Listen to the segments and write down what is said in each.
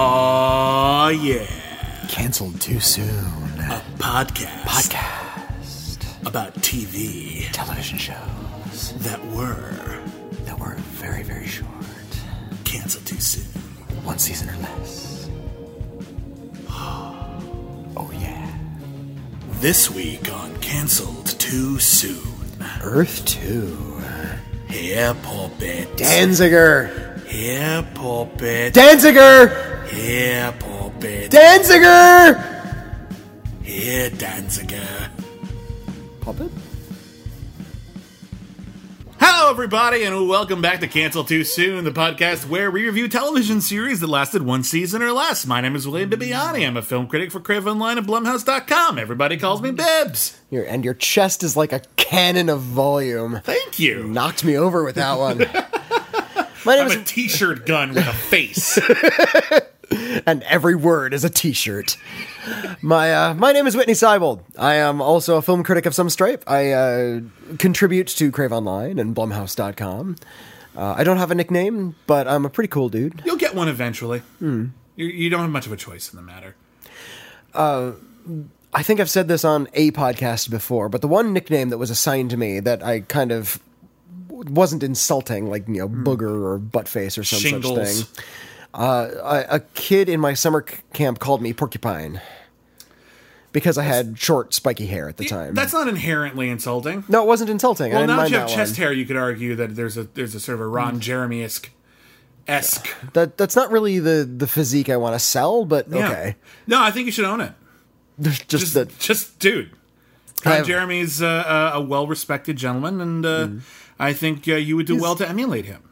Oh yeah, Cancelled too soon. a podcast Podcast. about TV Television shows that were that were very, very short. canceled too soon. One season or less. Oh, yeah. This week on Canceled Too Soon. Earth 2. Here, puppet. Danziger. Here, puppet. Danziger! Here, puppet. Danziger! Here, Danziger. Puppet? Hello, everybody, and welcome back to Cancel Too Soon, the podcast where we review television series that lasted one season or less. My name is William Bibiani. I'm a film critic for Crave Online and Blumhouse.com. Everybody calls me Bibbs. Your, and your chest is like a cannon of volume. Thank you. Knocked me over with that one. My name I'm is, a t-shirt gun with a face. and every word is a T-shirt. My uh, my name is Whitney Seibold. I am also a film critic of some stripe. I uh, contribute to Crave Online and Blumhouse.com. Uh, I don't have a nickname, but I'm a pretty cool dude. You'll get one eventually. You, you don't have much of a choice in the matter. I think I've said this on a podcast before, but the one nickname that was assigned to me that I kind of wasn't insulting, like you know, booger or butt face or some Shingles. such thing. Uh, a, a kid in my summer c- camp called me Porcupine because I had short, spiky hair at the time. That's not inherently insulting. no, it wasn't insulting. I Well, now that you have that chest one. hair, you could argue that there's a there's a sort of a Ron Jeremy esque esque. That that's not really the the physique I want to sell, but okay. No, I think you should own it. Just, Just, that just dude. Ron Jeremy's uh, a well respected gentleman, and uh, Mm. I think uh, you would do well to emulate him.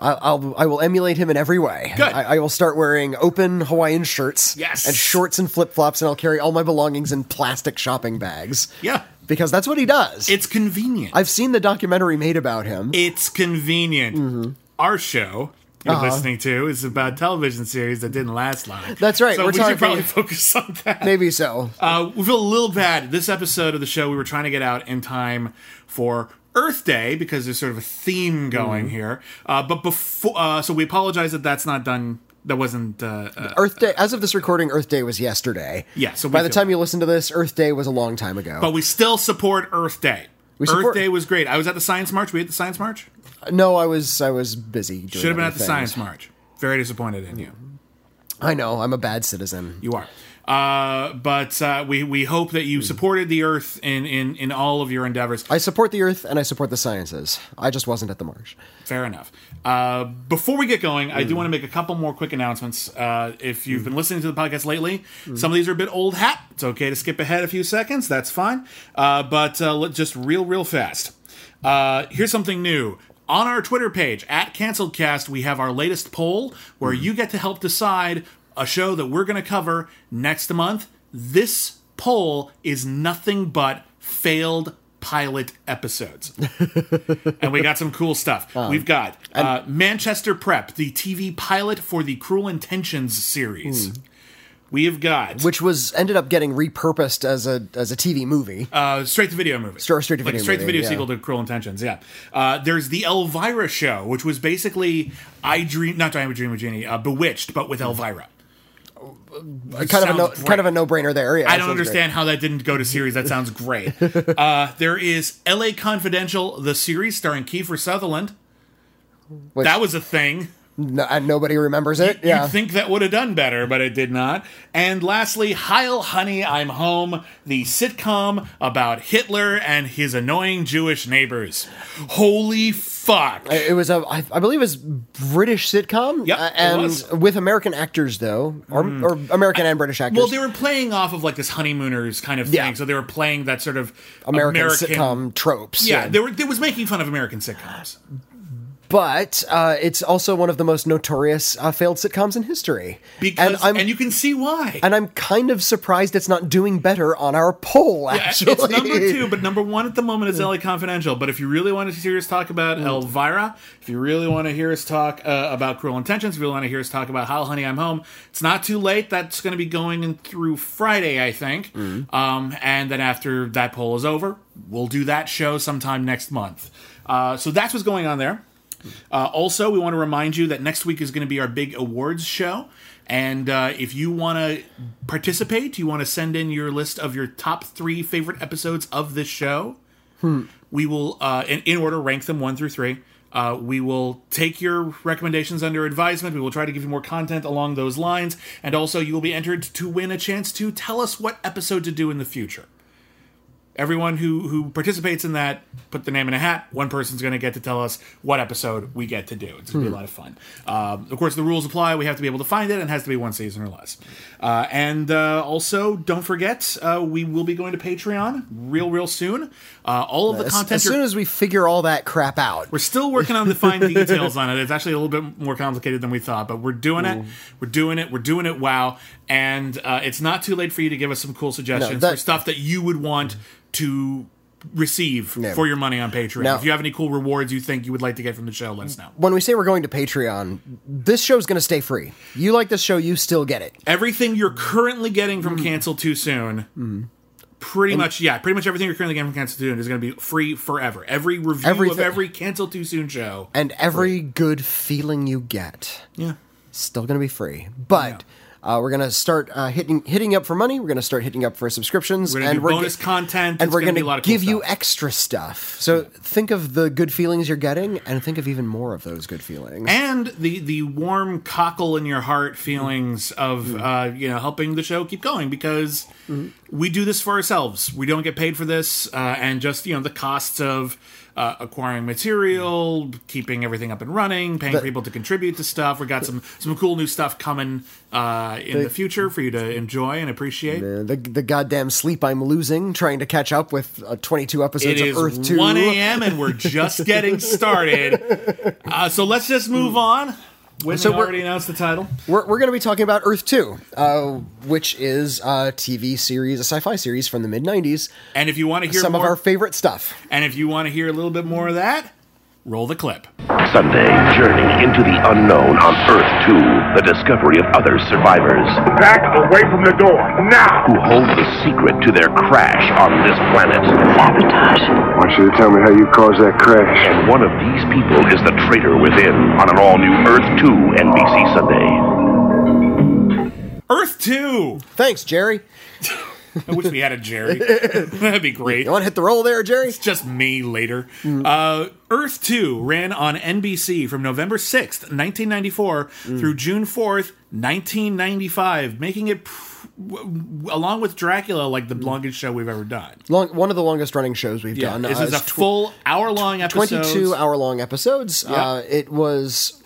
I, I'll I will emulate him in every way. Good. I, I will start wearing open Hawaiian shirts, Yes. and shorts and flip flops, and I'll carry all my belongings in plastic shopping bags. Yeah, because that's what he does. it's convenient. I've seen the documentary made about him. it's convenient. Mm-hmm. Our show you're Uh-huh. listening to is about television series that didn't last long. That's right, So we're we talking- should probably focus on that. Maybe so. Uh, we feel a little bad. This episode of the show, we were trying to get out in time for Earth Day because there's sort of a theme going Mm-hmm. here. Uh, but before, uh, so we apologize that that's not done. That wasn't. Uh, uh, Earth Day. As of this recording, Earth Day was yesterday. Yeah, so by the time you listen to this, Earth Day was a long time ago. but we still support Earth Day. We Earth support- Day was great. I was at the Science March. We at the Science March. no, I was I was busy. Should have been at the things. Science March. Very disappointed in you. I know. I'm a bad citizen. You are. Uh, but uh, we we hope that you supported the Earth in in in all of your endeavors. I support the Earth and I support the sciences. I just wasn't at the march. Fair enough. Uh, before we get going, I do want to make a couple more quick announcements. Uh, if you've been listening to the podcast lately, some of these are a bit old hat. It's okay to skip ahead a few seconds. That's fine. Uh, but uh, just real, real fast. Uh, here's something new. On our Twitter page, at CanceledCast, we have our latest poll where you get to help decide a show that we're going to cover next month. This poll is nothing but failed pilot episodes and we got some cool stuff. We've got uh, Manchester Prep, the TV pilot for the Cruel Intentions series. We have got Which was ended up getting repurposed as a as a TV movie. uh, straight to video movie. Straight- straight to like straight to video yeah. sequel to Cruel Intentions. Yeah. Uh, there's the Elvira show, which was basically I dream, not I Dream of Jeannie, uh, Bewitched, but with Elvira. Kind of a no, kind of a no brainer there. Yeah, I don't sounds great. understand how that didn't go to series. That sounds great. uh, there is L.A. Confidential, the series starring Kiefer Sutherland. Which- that was a thing. No, and nobody remembers it. yeah, You'd think that would have done better, but it did not. And lastly, Heil Honey, I'm Home, the sitcom about Hitler and his annoying Jewish neighbors. Holy fuck. it was a I, I believe it was British sitcom. Yep, uh, it and was. Hmm. with American actors though, or, or American and British actors. well, they were playing off of like this honeymooners kind of thing, Yeah. so they were playing that sort of American, sitcom tropes. Yeah, they were. It was making fun of American sitcoms. But uh, it's also one of the most notorious uh, failed sitcoms in history. Because, and and you can see why. and I'm kind of surprised it's not doing better on our poll. Actually, It's number two, but number one at the moment is LA Confidential. But if you really want to hear us talk about Elvira, if you really want to hear us talk uh, about Cruel Intentions, if you really want to hear us talk about How Honey I'm Home, it's not too late. That's going to be going in through Friday, I think. Um, and then after that poll is over, we'll do that show sometime next month. Uh, so that's what's going on there. Uh, also, we want to remind you that next week is going to be our big awards show. And uh, if you want to participate, you want to send in your list of your top three favorite episodes of this show. We will, uh, in, in order, rank them one through three. Uh, we will take your recommendations under advisement. We will try to give you more content along those lines. And also, you will be entered to win a chance to tell us what episode to do in the future. Everyone who, who participates in that, put the name in a hat. One person's going to get to tell us what episode we get to do. It's going to be a lot of fun. Um, of course, the rules apply. We have to be able to find it, and it has to be one season or less. Uh, and uh, also, don't forget, uh, we will be going to Patreon real, real soon. Uh, all of the As, content as soon as we figure all that crap out, we're still working on the fine details on it. It's actually a little bit more complicated than we thought, but we're doing it. We're doing it. We're doing it. Wow! And uh, it's not too late for you to give us some cool suggestions that- for stuff that you would want to receive Yeah. for your money on Patreon. Now- if you have any cool rewards you think you would like to get from the show, let us know. when we say we're going to Patreon, this show's going to stay free. You like this show, you still get it. Everything you're currently getting from mm. Cancel Too Soon. Mm-hmm. Pretty much, yeah. Pretty much everything you're currently getting from Cancel Too Soon is going to be free forever. Every review of every Cancel Too Soon show, And every good feeling you get, yeah. still going to be free. But uh, we're going to start uh, hitting hitting up for money. We're going to start hitting up for subscriptions. We're gonna and do we're bonus ge- content. And It's we're gonna going be a lot to of cool give you extra stuff. So think of the good feelings you're getting, and think of even more of those good feelings. and the the warm cockle in your heart feelings of uh, you know helping the show keep going because we do this for ourselves. We don't get paid for this, uh, and just you know the costs of. Uh, acquiring material, keeping everything up and running, paying The- people to contribute to stuff. We got some some cool new stuff coming uh, in the, future for you to enjoy and appreciate. Uh, the the goddamn sleep I'm losing trying to catch up with uh, 22 episodes It of Earth 2. 1 a.m. and we're just getting started. Uh, so let's just move on. Whitney So already announced the title. We're, we're going to be talking about Earth 2, uh, which is a TV series, a sci-fi series from the mid 90s. And if you want to hear Some more, of our favorite stuff. and if you want to hear a little bit more of that, roll the clip. Sunday, journeying into the unknown on Earth 2, the discovery of other survivors Back away from the door, now! who hold the secret to their crash on this planet. Sabotage. I want you to tell me how you caused that crash. And one of these people is the traitor within on an all new Earth 2 NBC Sunday. Earth Two. Thanks, Jerry. I wish we had a Jerry. That'd be great. You want to hit the roll there, Jerry? It's just me later. Uh, Earth 2 ran on NBC from November 6th, 1994 through June 4th, 1995, making it, pr- w- along with Dracula, like the longest show we've ever done. Long, one of the longest running shows we've done. this Uh, is a it's tw- full hour long episode. 22 hour long episodes. Uh, it was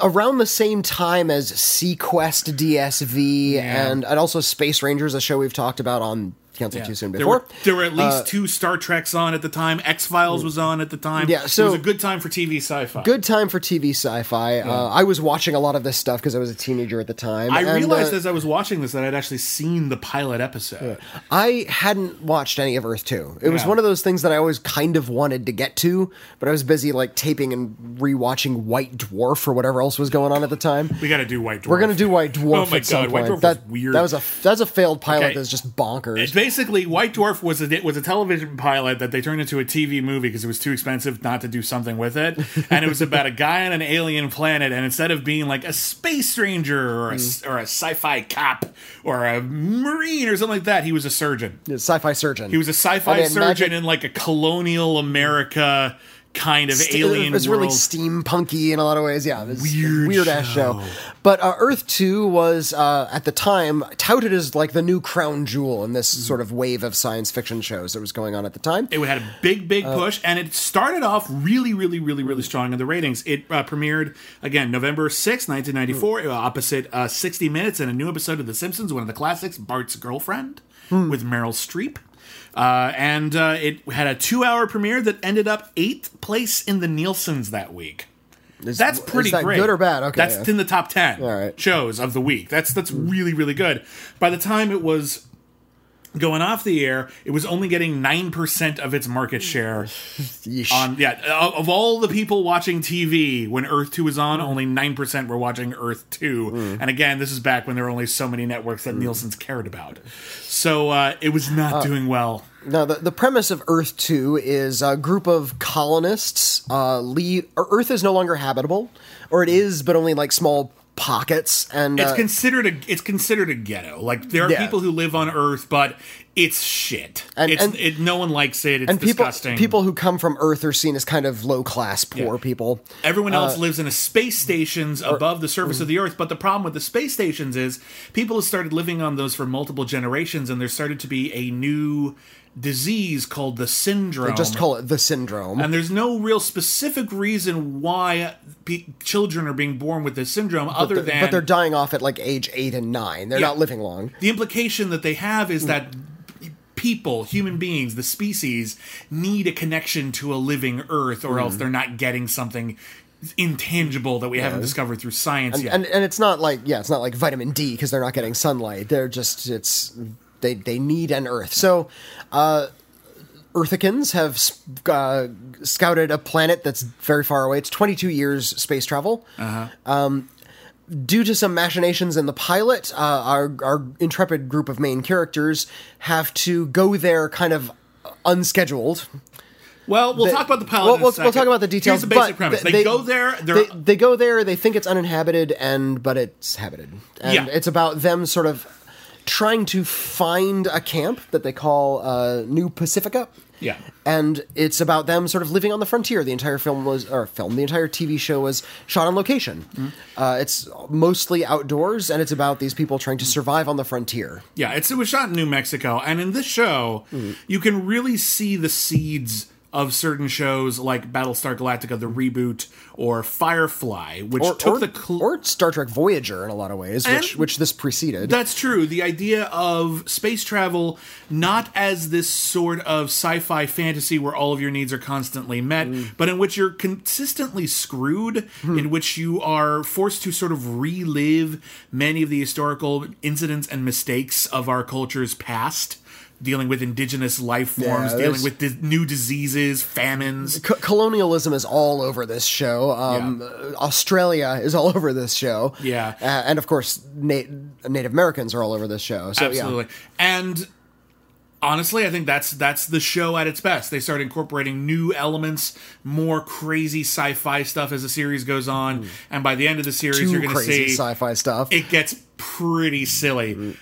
around the same time as SeaQuest DSV and, and also Space Rangers, a show we've talked about on Cancel Too Soon There before. were, there were at least two Star Treks on at the time. X Files was on at the time. Yeah, so it so- was a good time for TV sci-fi. Good time for TV sci-fi. Uh, I was watching a lot of this stuff because I was a teenager at the time. I and, realized uh, as I was watching this that I'd actually seen the pilot episode. I hadn't watched any of Earth 2. It was one of those things that I always kind of wanted to get to, but I was busy like taping and rewatching White Dwarf or whatever else was going on at the time. We got to do White Dwarf. We're gonna do White Dwarf Oh my at some God, White point. Dwarf that was weird. That was a that's a failed pilot Okay. that's just bonkers. It's basically White Dwarf was a was a television pilot that they turned into a TV movie because it was too expensive not to do something with it, and it was about a guy on an alien planet, and instead of being like a space ranger or a, Mm. or a sci-fi cop or a marine or something like that, he was a surgeon. A Sci-fi surgeon. He was a sci-fi surgeon magic- in like a colonial America kind of St- alien It was really steampunky in a lot of ways. Yeah, it was Weird weird ass show. But uh, Earth Two was uh, at the time touted as like the new crown jewel in this sort of wave of science fiction shows that was going on at the time. It had a big, big Uh, push, and it started off really, really, really, really strong in the ratings. It uh, premiered again November sixth, nineteen ninety four, Hmm. uh, opposite uh, sixty Minutes and a new episode of The Simpsons, one of the classics, Bart's Girlfriend, Hmm. with Meryl Streep. Uh, and uh, it had a two hour premiere that ended up eighth place in the Nielsen's that week. That's pretty is that great. good or bad? Okay, that's yeah. in the top ten right. shows of the week. That's that's really really good. By the time it was going off the air, it was only getting 9% of its market share on yeah, of, of all the people watching TV when Earth 2 was on, only 9% were watching Earth 2. And again, this is back when there were only so many networks that Nielsen's cared about. So uh, it was not doing well. Now, the, the premise of Earth 2 is a group of colonists uh, leave. Earth is no longer habitable, or it is, but only like small pockets. And It's uh, considered a it's considered a ghetto. Like there are Yeah. people who live on Earth, but it's shit. And- it's and- it, no one likes it. It's and people disgusting. people who come from Earth are seen as kind of low class, poor Yeah. people. Everyone else Uh, lives in a space stations above the surface of mm. the Earth, but the problem with the space stations is people have started living on those for multiple generations, and there started to be a new disease called the syndrome. They Just call it the syndrome. and there's no real specific reason why pe- children are being born with this syndrome, other but, than but they're dying off at like age eight and nine. They're Yeah. not living long. the implication that they have is that people, human beings, the species, need a connection to a living Earth, or Mm. else they're not getting something intangible that we haven't discovered through science yet. And and it's not like yeah, it's not like vitamin D because they're not getting sunlight. They're just it's they they need an Earth. So, uh, Earthicans have uh, scouted a planet that's very far away. It's 22 years space travel. Um, due to some machinations in the pilot, uh, our our intrepid group of main characters have to go there kind of unscheduled. Well, we'll They- talk about the pilot. We'll, we'll, talk about the details. Here's the basic but premise: th- they, go there. They're they, they go there. They think it's uninhabited, and but it's habited. And Yeah. it's about them sort of trying to find a camp that they call uh, New Pacifica. Yeah. and it's about them sort of living on the frontier. The entire film was, or film, the entire TV show was shot on location. Mm-hmm. Uh, it's mostly outdoors, and it's about these people trying to survive on the frontier. Yeah, it's, it was shot in New Mexico, and in this show, Hmm. you can really see the seeds of certain shows like Battlestar Galactica, the reboot, or Firefly, which Or, took or, the cl- or Star Trek Voyager in a lot of ways, which And- which this preceded. That's true. The idea of space travel not as this sort of sci-fi fantasy where all of your needs are constantly met, mm. but in which you're consistently screwed, hmm. in which you are forced to sort of relive many of the historical incidents and mistakes of our culture's past. Dealing with indigenous life forms, Yeah, dealing with di- new diseases, famines. Co- colonialism is all over this show. Um, uh, Australia is all over this show. Yeah. uh, and of course, Na- Native Americans are all over this show. So Absolutely. And honestly, I think that's that's the show at its best. They start incorporating new elements, more crazy sci-fi stuff as the series goes on, and by the end of the series, yeah, you're going to crazy see sci-fi stuff. it gets pretty silly.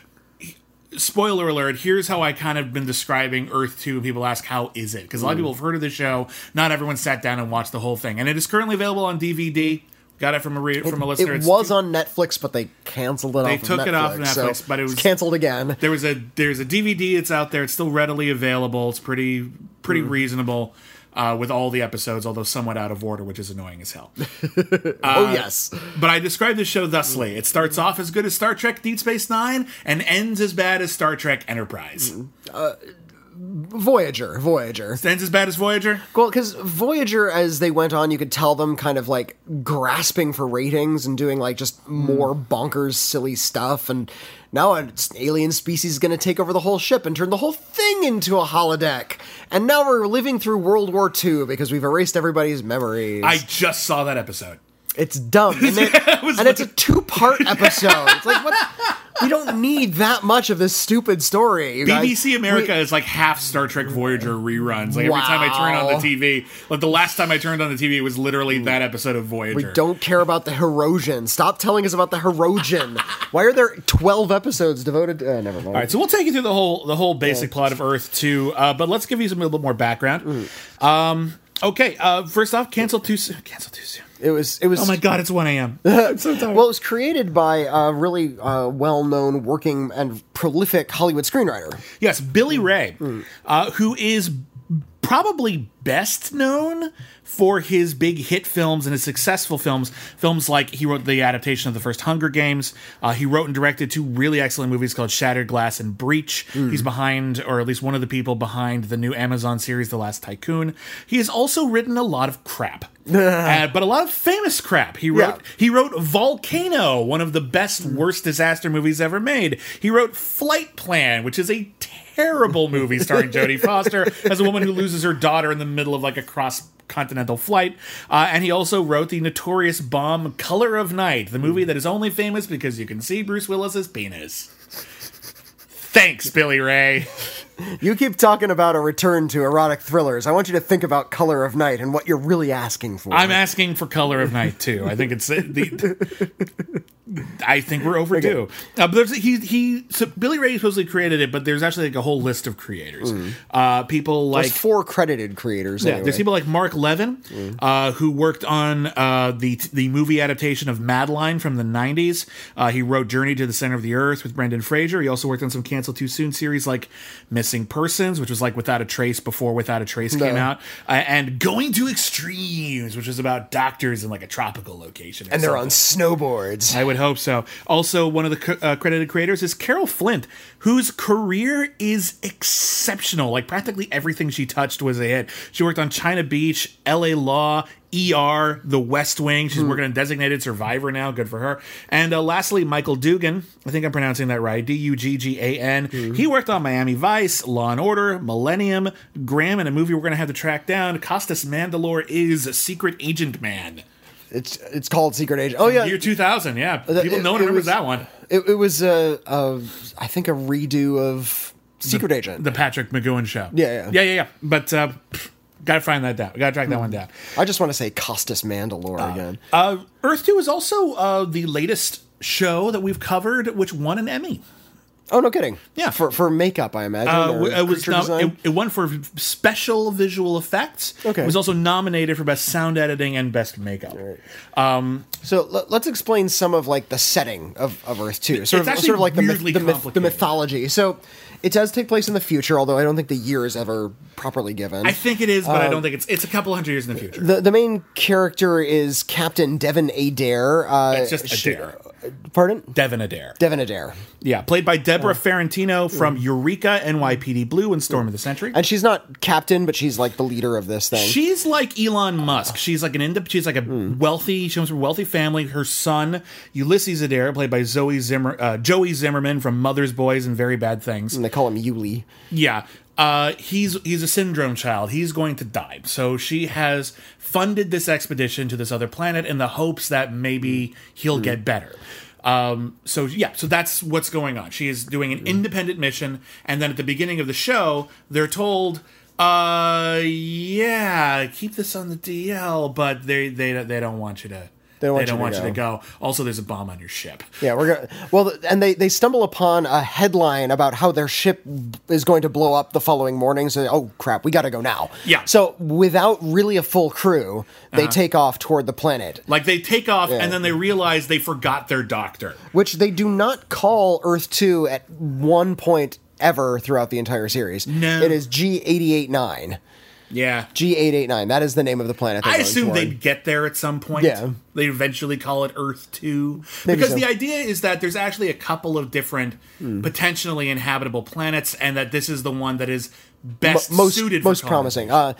Spoiler alert, here's how I kind of been describing Earth 2 and people ask how is it? Because a lot of people have heard of the show, not everyone sat down and watched the whole thing. And it is currently available on DVD. Got it from a re- from a listener. it It's was on Netflix, but they canceled it They off. took of it off Netflix, Netflix, so but it was- canceled again. There was a there's a DVD. It's out there. It's still readily available. It's pretty pretty Hmm. reasonable uh, with all the episodes, although somewhat out of order, which is annoying as hell. oh yes, But I describe this show thusly: it starts off as good as Star Trek Deep Space Nine and ends as bad as Star Trek Enterprise. Hmm. Voyager, Voyager. Ends as bad as Voyager. Well, because Voyager, as they went on, you could tell them kind of like grasping for ratings and doing like just more hmm. bonkers, silly stuff. And now an alien species is going to take over the whole ship and turn the whole thing into a holodeck. And now we're living through World War II because we've erased everybody's memories. I just saw that episode. it's dumb, and, it- and it's a two-part episode. It's like what? We don't need that much of this stupid story. BBC America We- is like half Star Trek Voyager reruns. Like every time I turn on the TV, like the last time I turned on the TV it was literally that episode of Voyager. We don't care about the Herosian. Stop telling us about the Herosian. Why are there twelve episodes devoted? To, uh, never mind. All right, so we'll take you through the whole the whole basic plot of Earth Two, uh, but let's give you some a little bit more background. Um, okay, uh, first off, cancel too soon. Cancel too soon. It was. It was. Oh my god, it's one a.m. I'm so tired. Well, it was created by a really uh, well-known, working and prolific Hollywood screenwriter. yes, Billy Ray, uh, who is probably best known for his big hit films and his successful films. Films like he wrote the adaptation of the first Hunger Games. Uh, he wrote and directed two really excellent movies called Shattered Glass and Breach. He's behind, or at least one of the people behind, the new Amazon series, The Last Tycoon. He has also written a lot of crap. Uh, but a lot of famous crap. He wrote Yeah. he wrote Volcano, one of the best worst disaster movies ever made. He wrote Flight Plan, which is a terrible movie starring Jodie Foster as a woman who loses her daughter in the middle of like a cross continental flight. Uh, and he also wrote the notorious bomb Color of Night, the movie that is only famous because you can see Bruce Willis's penis. Thanks, Billy Ray. You keep talking about a return to erotic thrillers. I want you to think about Color of Night and what you're really asking for. I'm asking for Color of Night too. I think it's the. I think we're overdue. Uh, but there's he he. So Billy Ray supposedly created it, but there's actually like a whole list of creators. Uh, people like There's four credited creators. yeah, anyway. there's people like Mark Levin, uh, who worked on uh, the the movie adaptation of Madeline from the '90s. Uh, he wrote Journey to the Center of the Earth with Brendan Fraser. He also worked on some Cancel Too Soon series like Missing Persons, which was like Without a Trace before Without a Trace came No. out, uh, and Going to Extremes, which is about doctors in like a tropical location. and they're on snowboards. I would hope so. Also, one of the c- uh, credited creators is Carol Flint, whose career is exceptional. Like practically everything she touched was a hit. She worked on China Beach, L.A. Law. ER, The West Wing. She's working on Designated Survivor now. Good for her. And uh, lastly, Michael Duggan. I think I'm pronouncing that right. D U G G A N. He worked on Miami Vice, Law and Order, Millennium, Graham, and a movie we're going to have to track down. Costas Mandylor is Secret Agent Man. It's it's called Secret Agent. Oh yeah, Year 2000, yeah. People, it- no one remembers was- that one. It, it was a, a I think a redo of Secret Agent. The Patrick McGoohan show. Yeah, yeah. Yeah, yeah, yeah. But uh, gotta find that down. Gotta track that one down. I just want to say Costas Mandylor again. Uh, Earth 2 is also uh, the latest show that we've covered, which won an Emmy. Oh no, kidding. Yeah. for for makeup, I imagine. Uh, it was nom- it, it won for special visual effects. Okay. It was also nominated for best sound editing and best makeup. So let, us explain some of like the setting of, of Earth Two. Sort It's of, actually sort of like the myth, the, myth, the mythology. So it does take place in the future, although I don't think the year is ever properly given. I think it is, but I don't think it's. It's a couple hundred years in the future. the the main character is Captain Devon Adair. Uh, It's just she- Adair. Pardon, Devon Adair. Devon Adair. Yeah, played by Deborah Oh. Farentino from Eureka, NYPD Blue, and Storm of the Century. And she's not captain, but she's like the leader of this thing. She's like Elon Musk. She's like an ind- she's like a Hmm. wealthy. She comes from a wealthy family. Her son Ulysses Adair, played by Zoe Zimmer, uh, Joey Zimmerman from Mother's Boys and Very Bad Things. and they call him Yuli. Yeah, uh, he's he's a syndrome child. He's going to die. So she has funded this expedition to this other planet in the hopes that maybe he'll get better. Um, so yeah, so that's what's going on. She is doing an independent mission, and then at the beginning of the show, they're told, "Uh, yeah, keep this on the DL," but they they they don't want you to. They don't don't, want you want, to you to go. Also, there's a bomb on your ship. Yeah, we're going. Well, and they they stumble upon a headline about how their ship is going to blow up the following morning. So, oh crap, we got to go now. Yeah. So, without really a full crew, they Uh-huh. take off toward the planet, Like they take off, and then they realize they forgot their doctor. which they do not call Earth Two at one point ever throughout the entire series. No. it is G eighty eight nine. Yeah, G eight eight nine. That is the name of the planet. I assume toward. they'd get there at some point. Yeah. They eventually call it Earth 2. Maybe because so. the idea is that there's actually a couple of different Hmm. potentially inhabitable planets, and that this is the one that is best most suited for most promising. Uh,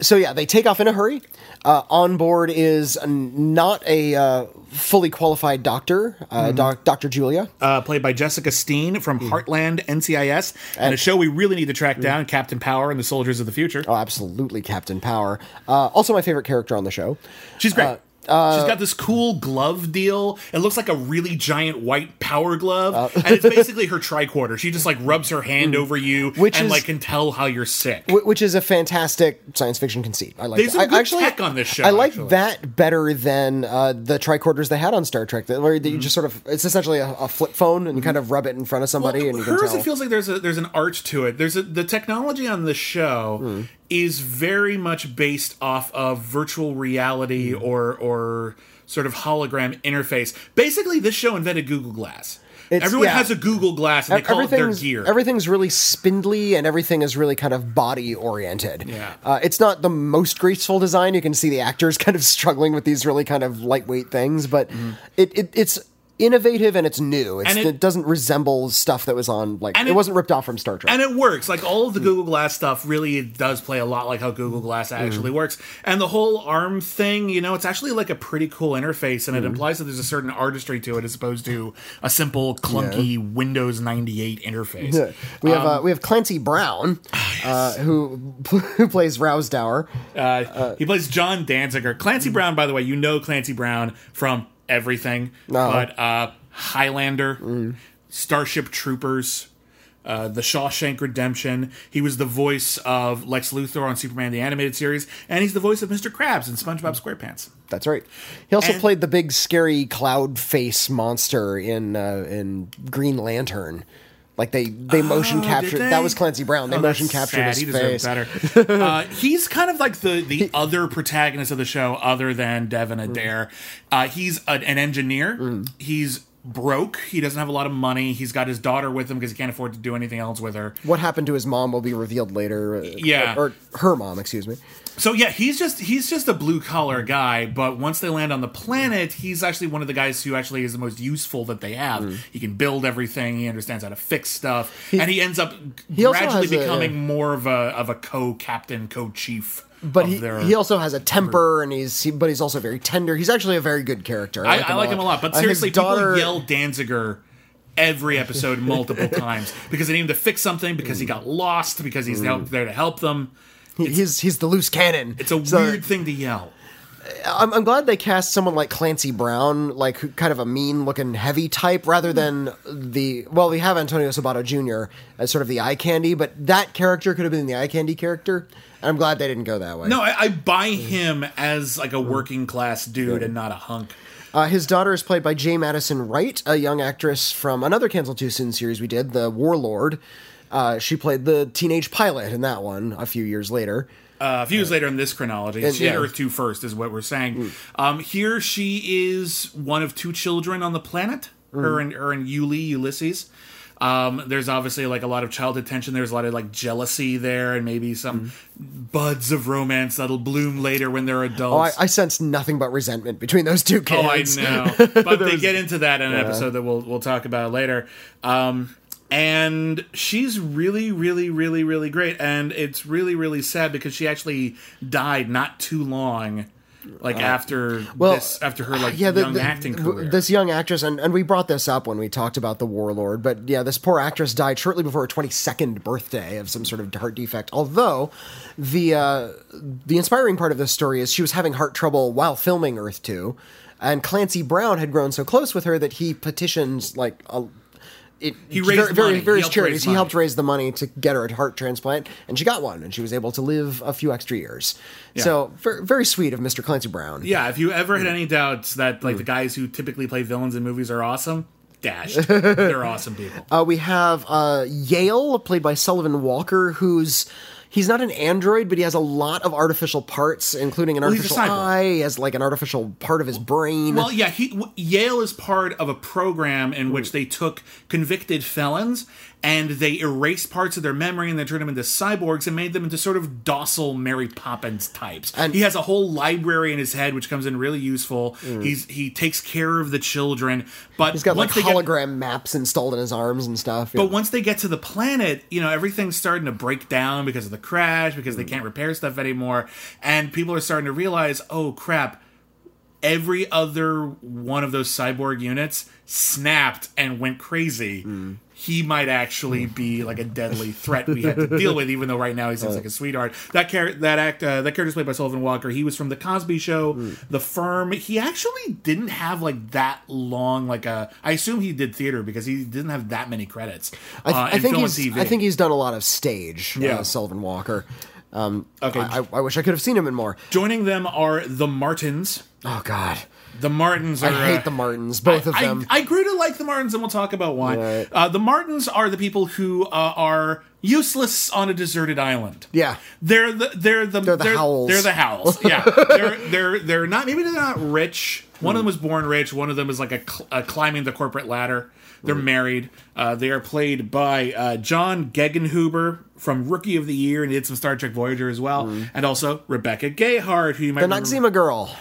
so yeah, they take off in a hurry. Uh, on board is not a uh, fully qualified doctor, uh, doc, Doctor Julia. uh, played by Jessica Steen from Hmm. Heartland NCIS, and a show we really need to track down Captain Power and the Soldiers of the Future. Oh, absolutely, Captain Power. Uh, also, my favorite character on the show. She's great. Uh, She's got this cool glove deal. It looks like a really giant white power glove, and it's basically her tricorder. She just like rubs her hand over you. Which and is- like can tell how you're sick. Wh- Which is a fantastic science fiction conceit. I like. There's that. some I, good tech on this show, I like actually. that better than uh, the tricorders they had on Star Trek, that, where Mm-hmm. you just sort of it's essentially a, a flip phone, and you kind of rub it in front of somebody, and you can hers tell. it feels like there's a there's an art to it. There's a the technology on the show is very much based off of virtual reality or or sort of hologram interface. Basically, this show invented Google Glass. It's- Everyone yeah. has a Google Glass and they call it their gear. everything's really spindly and everything is really kind of body oriented. Yeah. uh, it's not the most graceful design. You can see the actors kind of struggling with these really kind of lightweight things, but it, it it's innovative and it's new. It's. And it, it- doesn't resemble stuff that was on like it, it- wasn't ripped off from Star Trek. and it works. Like all of the Google Glass stuff really does play a lot like how Google Glass actually works. And the whole arm thing, you know, it's actually like a pretty cool interface and it implies that there's a certain artistry to it as opposed to a simple clunky Windows 98 interface. Yeah. we have Um, uh, we have Clancy Brown, uh, who who plays Rousdower. Uh, he plays John Danziger. Clancy Brown, by the way, you know Clancy Brown from everything, but uh, Highlander, Starship Troopers, uh, The Shawshank Redemption. He was the voice of Lex Luthor on Superman the Animated Series, and he's the voice of Mr. Krabs in SpongeBob SquarePants. That's right. He also And- played the big scary cloud face monster in uh, in Green Lantern. Like they they motion Oh, captured. they? That was Clancy Brown. They Oh, motion captured sad. his he face. better. uh, he's kind of like the the other protagonist of the show, other than Devon Mm. Adair. Uh, he's a, an engineer. He's broke. He doesn't have a lot of money. He's got his daughter with him because he can't afford to do anything else with her. What happened to his mom will be revealed later. uh, Yeah. or, or her mom, excuse me. So yeah, he's just he's just a blue collar guy. But once they land on the planet, he's actually one of the guys who actually is the most useful that they have. Mm. He can build everything. He understands how to fix stuff, and he ends up he gradually has a- becoming more of a of a co captain, co chief. But he, he also has a temper, and he's he, but he's also very tender. He's actually a very good character. I, I like him a lot. But Uh, seriously, daughter- people yell Danziger every episode multiple times because they need him to fix something, because he got lost, because he's help, there to help them. He- he's he's the loose cannon. It's a So- weird thing to yell. I'm, I'm glad they cast someone like Clancy Brown, like who- kind of a mean looking heavy type, rather than the well, we have Antonio Sabato Jr. as sort of the eye candy, but that character could have been the eye candy character. And I'm glad they didn't go that way. No, I, I buy him as like a working class dude and not a hunk. Uh, his daughter is played by J. Madison Wright, a young actress from another Cancel Too Soon series we did, The Warlord. Uh, she played the teenage pilot in that one a few years later. Uh, a few years later in this chronology, And- she had yeah. Earth 2 first, is what we're saying. Um, here she is one of two children on the planet, her and her and Yuli, Ulysses. Um, there's obviously like a lot of childhood tension. There's a lot of like jealousy there, and maybe some buds of romance that'll bloom later when they're Oh, I, adults. I sense nothing but resentment between those two Oh, I kids. know, but they get into that in an episode that we'll we'll talk about later. Um, and she's really, really, really, really great, and it's really, really sad because she actually died not too long, like after Uh, well, this, after her like yeah, the, young the- acting career. This young actress, and, and we brought this up when we talked about the Warlord, but yeah, this poor actress died shortly before her 22nd birthday of some sort of heart defect. Although the uh, the inspiring part of this story is she was having heart trouble while filming Earth Two, and Clancy Brown had grown so close with her that he petitions like a. It, He raised very, money. He various helped charities. raise He helped raise the money to get her a heart transplant, and she got one, and she was able to live a few extra years. So, very, very sweet of Mr. Clancy Brown. yeah, if you ever had any doubts that Mm. like the guys who typically play villains in movies are awesome, dashed. They're awesome people. Uh, we have uh, Yale, played by Sullivan Walker, who's he's not an android, but he has a lot of artificial parts, including an a artificial eye. He has like an artificial part of his brain. Well, yeah, he, w- Yale is part of a program in Hmm. which they took convicted felons and they erased parts of their memory and they turned them into cyborgs and made them into sort of docile Mary Poppins types. And- he has a whole library in his head, which comes in really useful. He's he takes care of the children, but he's got like they get- hologram maps installed in his arms and stuff. but once they get to the planet, you know, everything's starting to break down because of the crash, because Hmm. they can't repair stuff anymore. And people are starting to realize, oh crap, every other one of those cyborg units snapped and went crazy. Hmm. He might actually be like a deadly threat we had to deal with, even though right now he seems like a sweetheart. That char- that act uh, that is played by Sullivan Walker. He was from the Cosby Show, Hmm. The Firm. He actually didn't have like that long like a. I assume he did theater because he didn't have that many credits. I, th- uh, I think he's TV. I think he's done a lot of stage. Yeah. uh, Sullivan Walker. Um, Okay. I, I, I wish I could have seen him in more. Joining them are the Martins. Oh God, The Martins are. I hate uh, the Martins, both of them. I, I grew to like the Martins, and we'll talk about why. Right. Uh, the Martins are the people who uh, are useless on a deserted island. Yeah. they're the they're the They're the Howells. They're the Howells. Yeah, they're they're they're not. Maybe they're not rich. One of them was born rich. One of them is like a, cl- a climbing the corporate ladder. They're married. Uh, they are played by uh, John Gegenhuber from Rookie of the Year and he did some Star Trek Voyager as well, and also Rebecca Gayheart, who you might the remember- girl.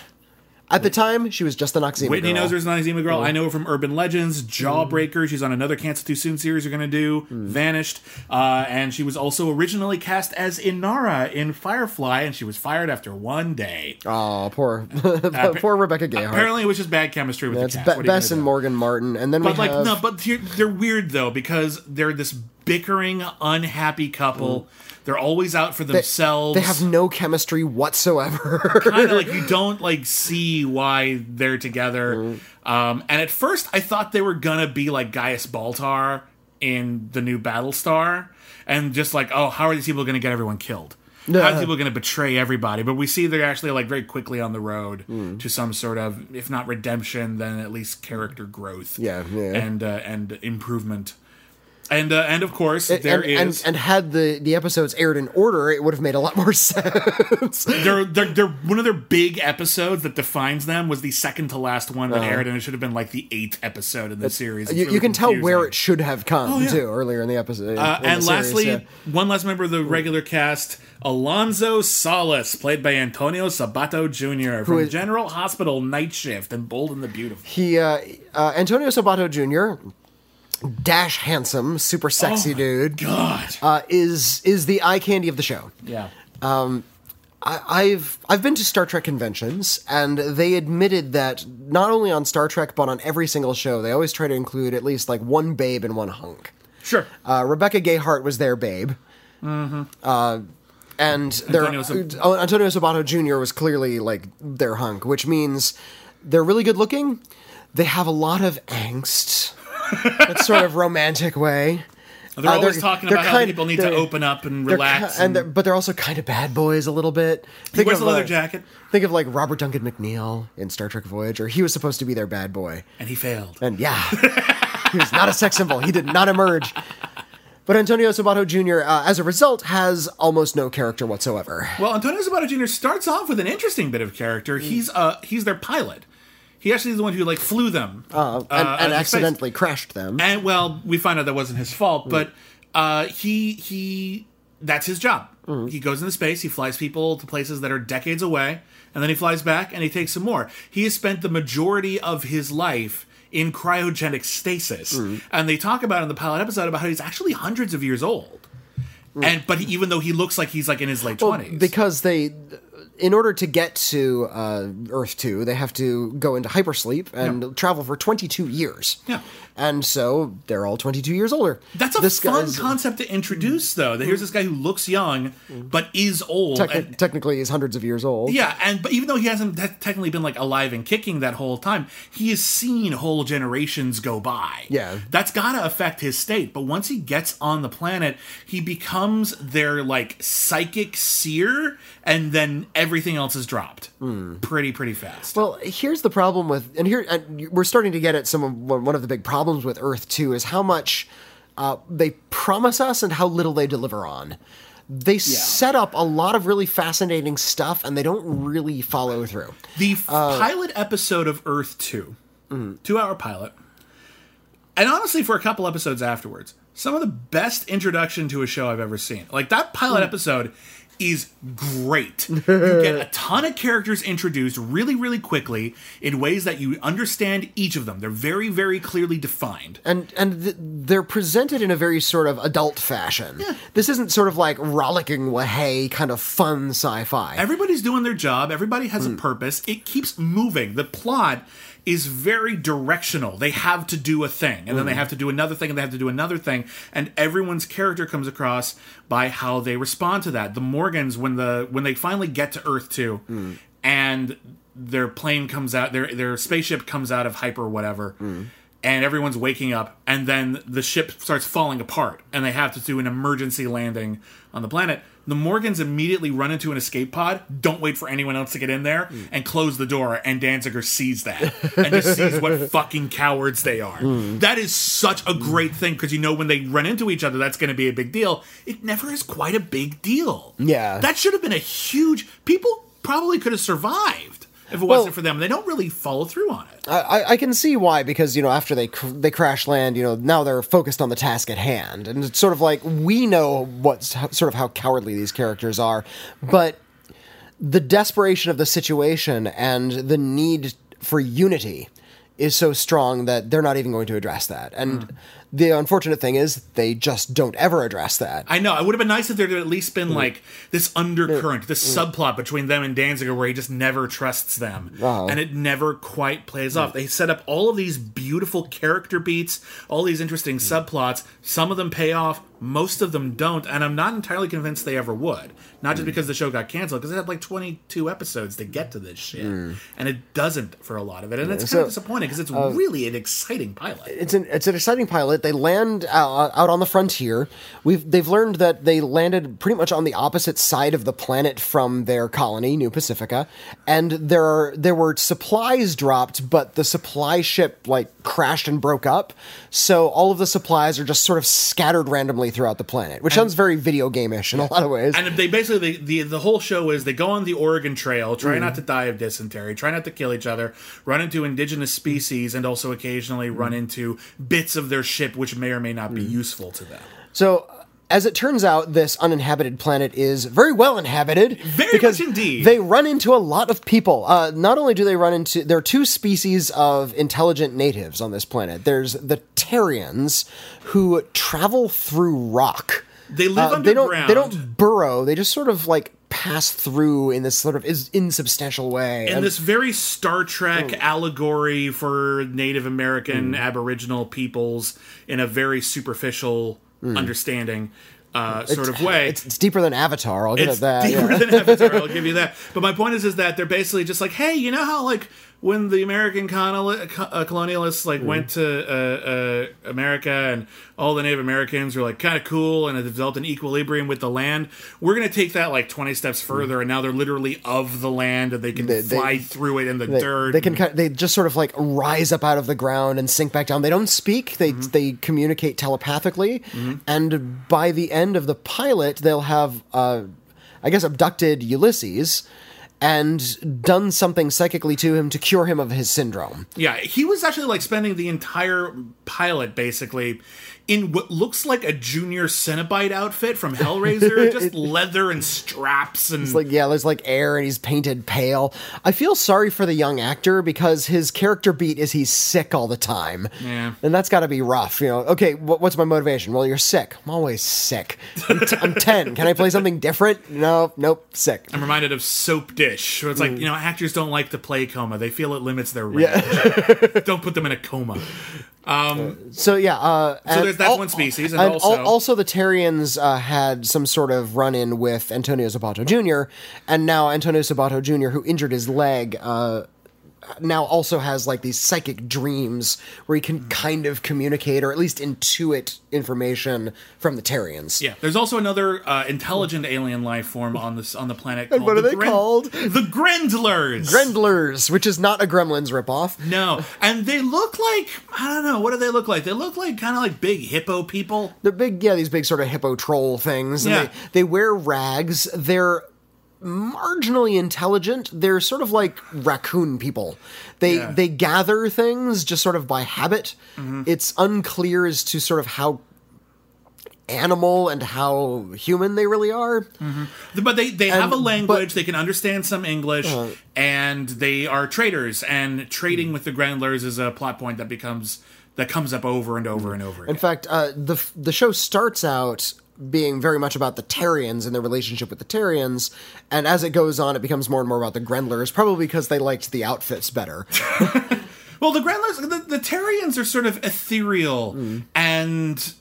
At the time, she was just an Noxzema Whitney girl. knows there's not a Zima girl. I know her from Urban Legends, mm. Jawbreaker. She's on another Cancel Too Soon series we're going to do, mm. Vanished. Uh, and she was also originally cast as Inara in Firefly, and she was fired after one day. Oh, poor, poor Rebecca Gayheart. Apparently, it was just bad chemistry with That's the Be- cast. What are you Bess and do? Morgan Martin, and then But we like, have no, but here, they're weird though because they're this bickering, unhappy couple. Mm. They're always out for themselves. they have no chemistry whatsoever. kind of like you don't like see why they're together. Mm-hmm. Um, and at first, I thought they were gonna be like Gaius Baltar in the new Battlestar, and just like, oh, how are these people gonna get everyone killed? How are these people gonna betray everybody? But we see they're actually like very quickly on the road Mm. to some sort of, if not redemption, then at least character growth. Yeah, yeah. and uh, and improvement. And uh, and of course there and, is and, and had the, the episodes aired in order, it would have made a lot more sense. they're, they're, they're one of their big episodes that defines them was the second to last one that aired, and it should have been like the eighth episode in the series. Uh-huh. you, really you can tell where it should have come Oh, yeah. too earlier in the episode. Uh, in the and series, lastly, yeah. one last member of the regular cast, Alonzo Salas, played by Antonio Sabato Jr. from is- General Hospital Night Shift and Bold and the Beautiful. he uh, uh, Antonio Sabato Jr. Dash handsome, super sexy Oh dude, God, uh, is is the eye candy of the show. yeah. I, I've I've been to Star Trek conventions, and they admitted that not only on Star Trek but on every single show, they always try to include at least like one babe and one hunk. Sure. Uh, Rebecca Gayheart was their babe. Uh, and their, Antonio Sab- oh, Antonio Sabato Jr. was clearly like their hunk, which means they're really good looking. They have a lot of angst, that sort of romantic way. they're uh, always they're- talking they're about how people need to open up and relax. and they're, but they're also kind of bad boys a little bit. he wears of, a leather uh, jacket, Think of like Robert Duncan McNeil in Star Trek Voyager. He was supposed to be their bad boy. and he failed. And yeah, he was not a sex symbol. He did not emerge. But Antonio Sabato Jr., uh, as a result, has almost no character whatsoever. Well, Antonio Sabato Jr. starts off with an interesting bit of character. He's uh he's their pilot. He actually is the one who like flew them Uh, and, uh, and out of space. accidentally crashed them. And well, we find out that wasn't his fault, but uh, he he that's his job. He goes into space. He flies people to places that are decades away, and then he flies back and he takes some more. He has spent the majority of his life in cryogenic stasis, and they talk about in the pilot episode about how he's actually hundreds of years old. And but he, even though he looks like he's like in his late Well, twenties, because they, in order to get to uh, Earth 2, they have to go into hypersleep and Yeah. travel for 22 years. Yeah. And so they're all 22 years older. That's a This fun concept to introduce, though. That here's this guy who looks young but is old. Techni- and- technically, he's hundreds of years old. yeah, and but even though he hasn't te- technically been like alive and kicking that whole time, he has seen whole generations go by. Yeah. that's gotta affect his state. But once he gets on the planet, he becomes their like psychic seer, and then everything else is dropped pretty pretty fast. Well, here's the problem with, and here and we're starting to get at some of one of the big problems with Earth Two is how much uh, they promise us and how little they deliver on. They set up a lot of really fascinating stuff, and they don't really follow through. The f- pilot episode of Earth 2, two hour pilot, and honestly, for a couple episodes afterwards, some of the best introduction to a show I've ever seen. Like that pilot episode is great. You get a ton of characters introduced really, really quickly in ways that you understand each of them. They're very, very clearly defined. and and th- they're presented in a very sort of adult fashion. This isn't sort of like rollicking wahey kind of fun sci-fi. Everybody's doing their job. Everybody has a hmm. purpose. It keeps moving. The plot is very directional. They have to do a thing, and then they mm-hmm. have to do another thing, and they have to do another thing, and everyone's character comes across by how they respond to that. The Morgans, when the when they finally get to Earth two, mm. and their plane comes out, their their spaceship comes out of hyper whatever. Mm. And everyone's waking up, and then the ship starts falling apart, and they have to do an emergency landing on the planet the Morgans immediately run into an escape pod, don't wait for anyone else to get in there, Mm. and close the door. And Danziger sees that and just sees what fucking cowards they are. Mm. That is such a great thing because you know when they run into each other, that's going to be a big deal. It never is quite a big deal. Yeah. that should have been a huge. People probably could have survived if it Well- wasn't for them. They don't really follow through on it. I, I- can see why because you know after they cr- they crash land, you know now they're focused on the task at hand, and it's sort of like we know what's how- sort of how cowardly these characters are, but the desperation of the situation and the need for unity is so strong that they're not even going to address that. And hmm. The unfortunate thing is they just don't ever address that. I know. It would have been nice if there had at least Mm. been like this undercurrent, this subplot between them and Danziger where he just never trusts them. Uh-huh. And it never quite plays off. They set up all of these beautiful character beats, all these interesting Mm. subplots. Some of them pay off, most of them don't. And I'm not entirely convinced they ever would. Not Mm. just because the show got canceled, because it had like 22 episodes to get to this shit. And it doesn't for a lot of it. And it's kind Mm. So, uh, of disappointing because it's really an exciting pilot. it's an it's an exciting pilot. They land out, out on the frontier. We've they've learned that they landed pretty much on the opposite side of the planet from their colony, New Pacifica, and there are there were supplies dropped, but the supply ship like crashed and broke up. So all of the supplies are just sort of scattered randomly throughout the planet, which sounds very video game-ish in a lot of ways. And they basically the, the the whole show is they go on the Oregon Trail, try mm-hmm. not to die of dysentery, try not to kill each other, run into indigenous species, and also occasionally run mm-hmm. into bits of their ship which may or may not be mm-hmm. useful to them. So, as it turns out, this uninhabited planet is very well inhabited. Very because much indeed. They run into a lot of people. Uh, not only do they run into, there are two species of intelligent natives on this planet. There's the Terrians, who travel through rock. They live Uh, they don't. underground. They don't burrow. They just sort of like pass through in this sort of is insubstantial way. in And- this very Star Trek allegory for Native American Aboriginal peoples in a very superficial understanding uh, sort of way. it's, it's deeper than Avatar. I'll give it's it that. deeper yeah. than Avatar. I'll give you that. But my point is, is that they're basically just like, hey, you know how like when the American uh, colonialists like Mm-hmm. went to uh, uh, America and all the Native Americans were like kind of cool and developed an equilibrium with the land. We're gonna take that like twenty steps further, and now they're literally of the land and they can Mm. They- they- fly through it in the they, dirt. they can kind they just sort of like rise up out of the ground and sink back down. They don't speak. They Mm-hmm. they communicate telepathically, and by the end of the pilot, they'll have uh, I guess abducted Ulysses and done something psychically to him to cure him of his syndrome. Yeah, he was actually like spending the entire pilot basically in what looks like a junior Cenobite outfit from Hellraiser, just leather and straps and It's like yeah, there's like air and he's painted pale. I feel sorry for the young actor because his character beat is he's sick all the time. Yeah. and that's got to be rough. You know, okay, wh- what's my motivation? Well, you're sick. I'm always sick. I'm, t- I'm ten. Can I play something different? No, nope, sick. I'm reminded of Soap Dish, where it's Mm. like, you know, actors don't like to play coma. They feel it limits their range. don't put them in a coma. So yeah, uh, So there's that's one species, and also- al- also the Terrians uh, had some sort of run-in with Antonio Sabato Jr. and now Antonio Sabato Jr., who injured his leg, uh, now also has like these psychic dreams where he can kind of communicate or at least intuit information from the Terrians. Yeah, there's also another uh, intelligent alien life form on this on the planet. And called what are the they called? The Grendlers. Grendlers, which is not a Gremlins ripoff. No, and they look like I don't know. What do they look like? They look like kind of like big hippo people. They're big, yeah, these big sort of hippo troll things. And Yeah. they, they wear rags. They're marginally intelligent. They're sort of like raccoon people. They Yeah. they gather things just sort of by habit. Mm-hmm. It's unclear as to sort of how animal and how human they really are. But they, they have a language, but- they can understand some English, and they are traders. And trading with the Grendlers is a plot point that becomes that comes up over and over and over again. In fact, uh, the the show starts out being very much about the Terrians and their relationship with the Terrians, and as it goes on, it becomes more and more about the Grendlers, probably because they liked the outfits better. well, the Grendlers, the, the Terrians are sort of ethereal Hmm. and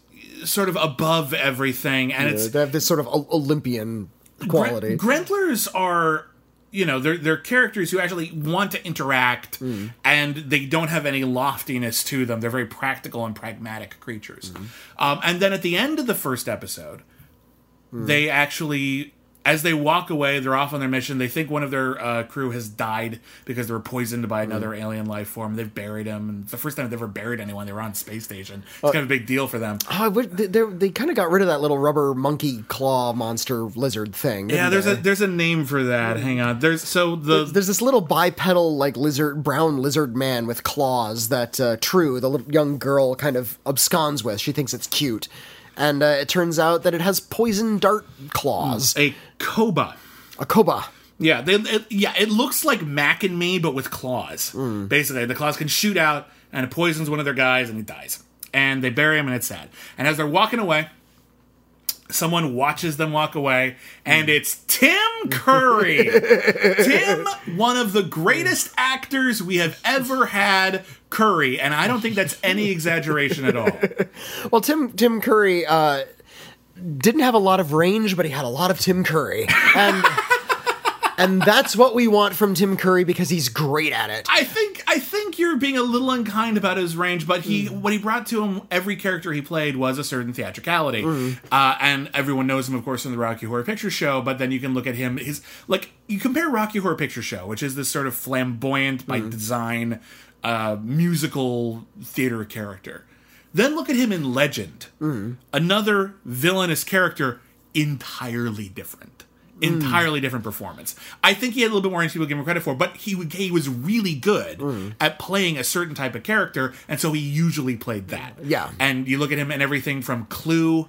sort of above everything, and it's they have this sort of Olympian quality. Gren- Grendlers are, you know, they're they're characters who actually want to interact, Hmm. and they don't have any loftiness to them. They're very practical and pragmatic creatures. Hmm. Um, and then at the end of the first episode, they actually as they walk away they're off on their mission. They think one of their uh, crew has died because they were poisoned by another alien life form. They've buried him and it's the first time they've ever buried anyone. They were on space station. It's kind of a big deal for them. Oh, wish, they, they kind of got rid of that little rubber monkey claw monster lizard thing. yeah there's they? a there's a name for that. Hang on. There's so the There's this little bipedal, like lizard, brown lizard man with claws that uh, True, the little young girl, kind of absconds with. She thinks it's cute, and uh, it turns out that it has poison dart claws. a cobot A koba. Yeah, they, it, yeah, it looks like Mac and Me, but with claws. Basically, the claws can shoot out, and it poisons one of their guys, and he dies. And they bury him, and it's sad. And as they're walking away, someone watches them walk away, and it's Tim Curry. Tim, one of the greatest actors we have ever had, Curry, and I don't think that's any exaggeration at all. Well, Tim Tim Curry uh, didn't have a lot of range, but he had a lot of Tim Curry, and and that's what we want from Tim Curry because he's great at it. I think I think you're being a little unkind about his range, but he what he brought to him every character he played was a certain theatricality, uh, and everyone knows him, of course, from the Rocky Horror Picture Show. But then you can look at him, his like you compare Rocky Horror Picture Show, which is this sort of flamboyant by design uh, musical theater character. Then look at him in Legend, another villainous character, entirely different. Mm. Entirely different performance. I think he had a little bit more than people give him credit for, but he he was really good mm. at playing a certain type of character, and so he usually played that. Yeah. and you look at him and everything from Clue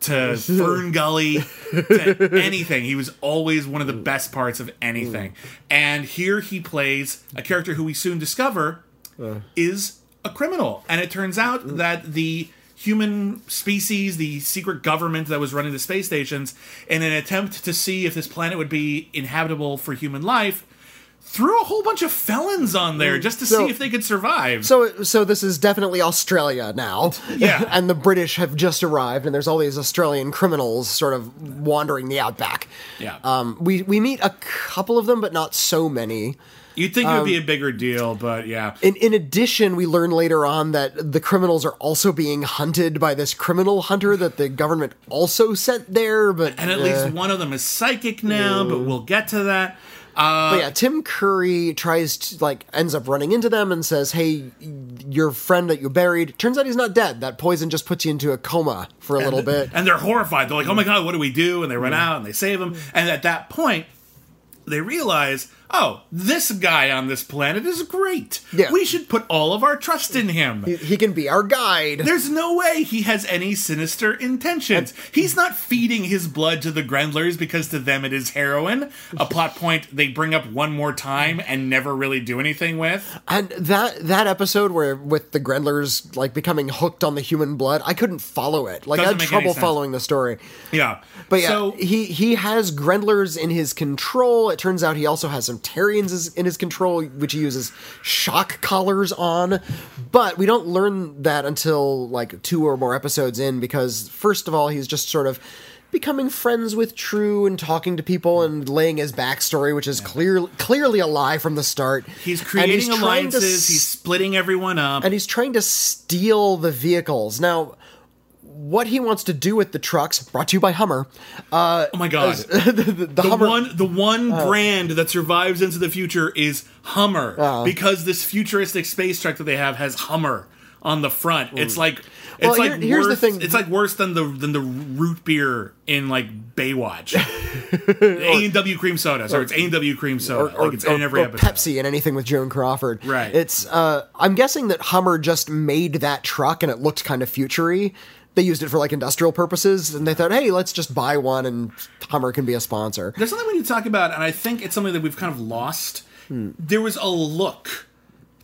to FernGully to anything. He was always one of the best parts of anything. Mm. And here he plays a character who we soon discover uh. is a criminal. And it turns out that the human species, the secret government that was running the space stations, in an attempt to see if this planet would be inhabitable for human life, threw a whole bunch of felons on there just to So- see if they could survive. So, so this is definitely Australia now. Yeah. and the British have just arrived, and there's all these Australian criminals sort of wandering the outback. Yeah. Um, we we meet a couple of them, but not so many. You'd think it would be um, a bigger deal, but yeah. In in addition, we learn later on that the criminals are also being hunted by this criminal hunter that the government also sent there. But And at uh, least one of them is psychic now, but we'll get to that. But yeah, Tim Curry tries to like ends up running into them and says, "Hey, your friend that you buried. Turns out he's not dead. That poison just puts you into a coma for a little bit." And they're horrified. They're like, oh my God, what do we do? And they run out and they save him. And at that point, they realize, oh, this guy on this planet is great. Yeah. We should put all of our trust in him. He- He can be our guide. There's no way he has any sinister intentions. He's not feeding his blood to the Grendlers because to them it is heroin, a plot point they bring up one more time and never really do anything with. And that that episode where with the Grendlers like becoming hooked on the human blood, I couldn't follow it. Like I Doesn't had make trouble following the story. Yeah. But yeah, so, he he has Grendlers in his control. It turns out he also has some Terrians is- in his control, which he uses shock collars on. But we don't learn that until like two or more episodes in, because first of all, he's just sort of becoming friends with True and talking to people and laying his backstory, which is clear clearly a lie from the start. he's creating to alliances, s- he's splitting everyone up. and he's trying to steal the vehicles. Now, what he wants to do with the trucks, brought to you by Hummer, uh, oh my God. the, the, the the Hummer. one the one Uh. brand that survives into the future is Hummer Uh. because this futuristic space truck that they have has Hummer on the front. It's like it's Mm. Well, like here- here's the thing. It's like worse than the than the root beer in like Baywatch. A and W cream soda. Sorry, it's A and W cream soda. or, like it's in every or episode. Pepsi and anything with Joan Crawford. Right. It's uh I'm guessing that Hummer just made that truck and it looked kind of futury. They used it for like industrial purposes and they thought, hey, let's just buy one and Hummer can be a sponsor. There's something we need to talk about, and I think it's something that we've kind of lost. Hmm. There was a look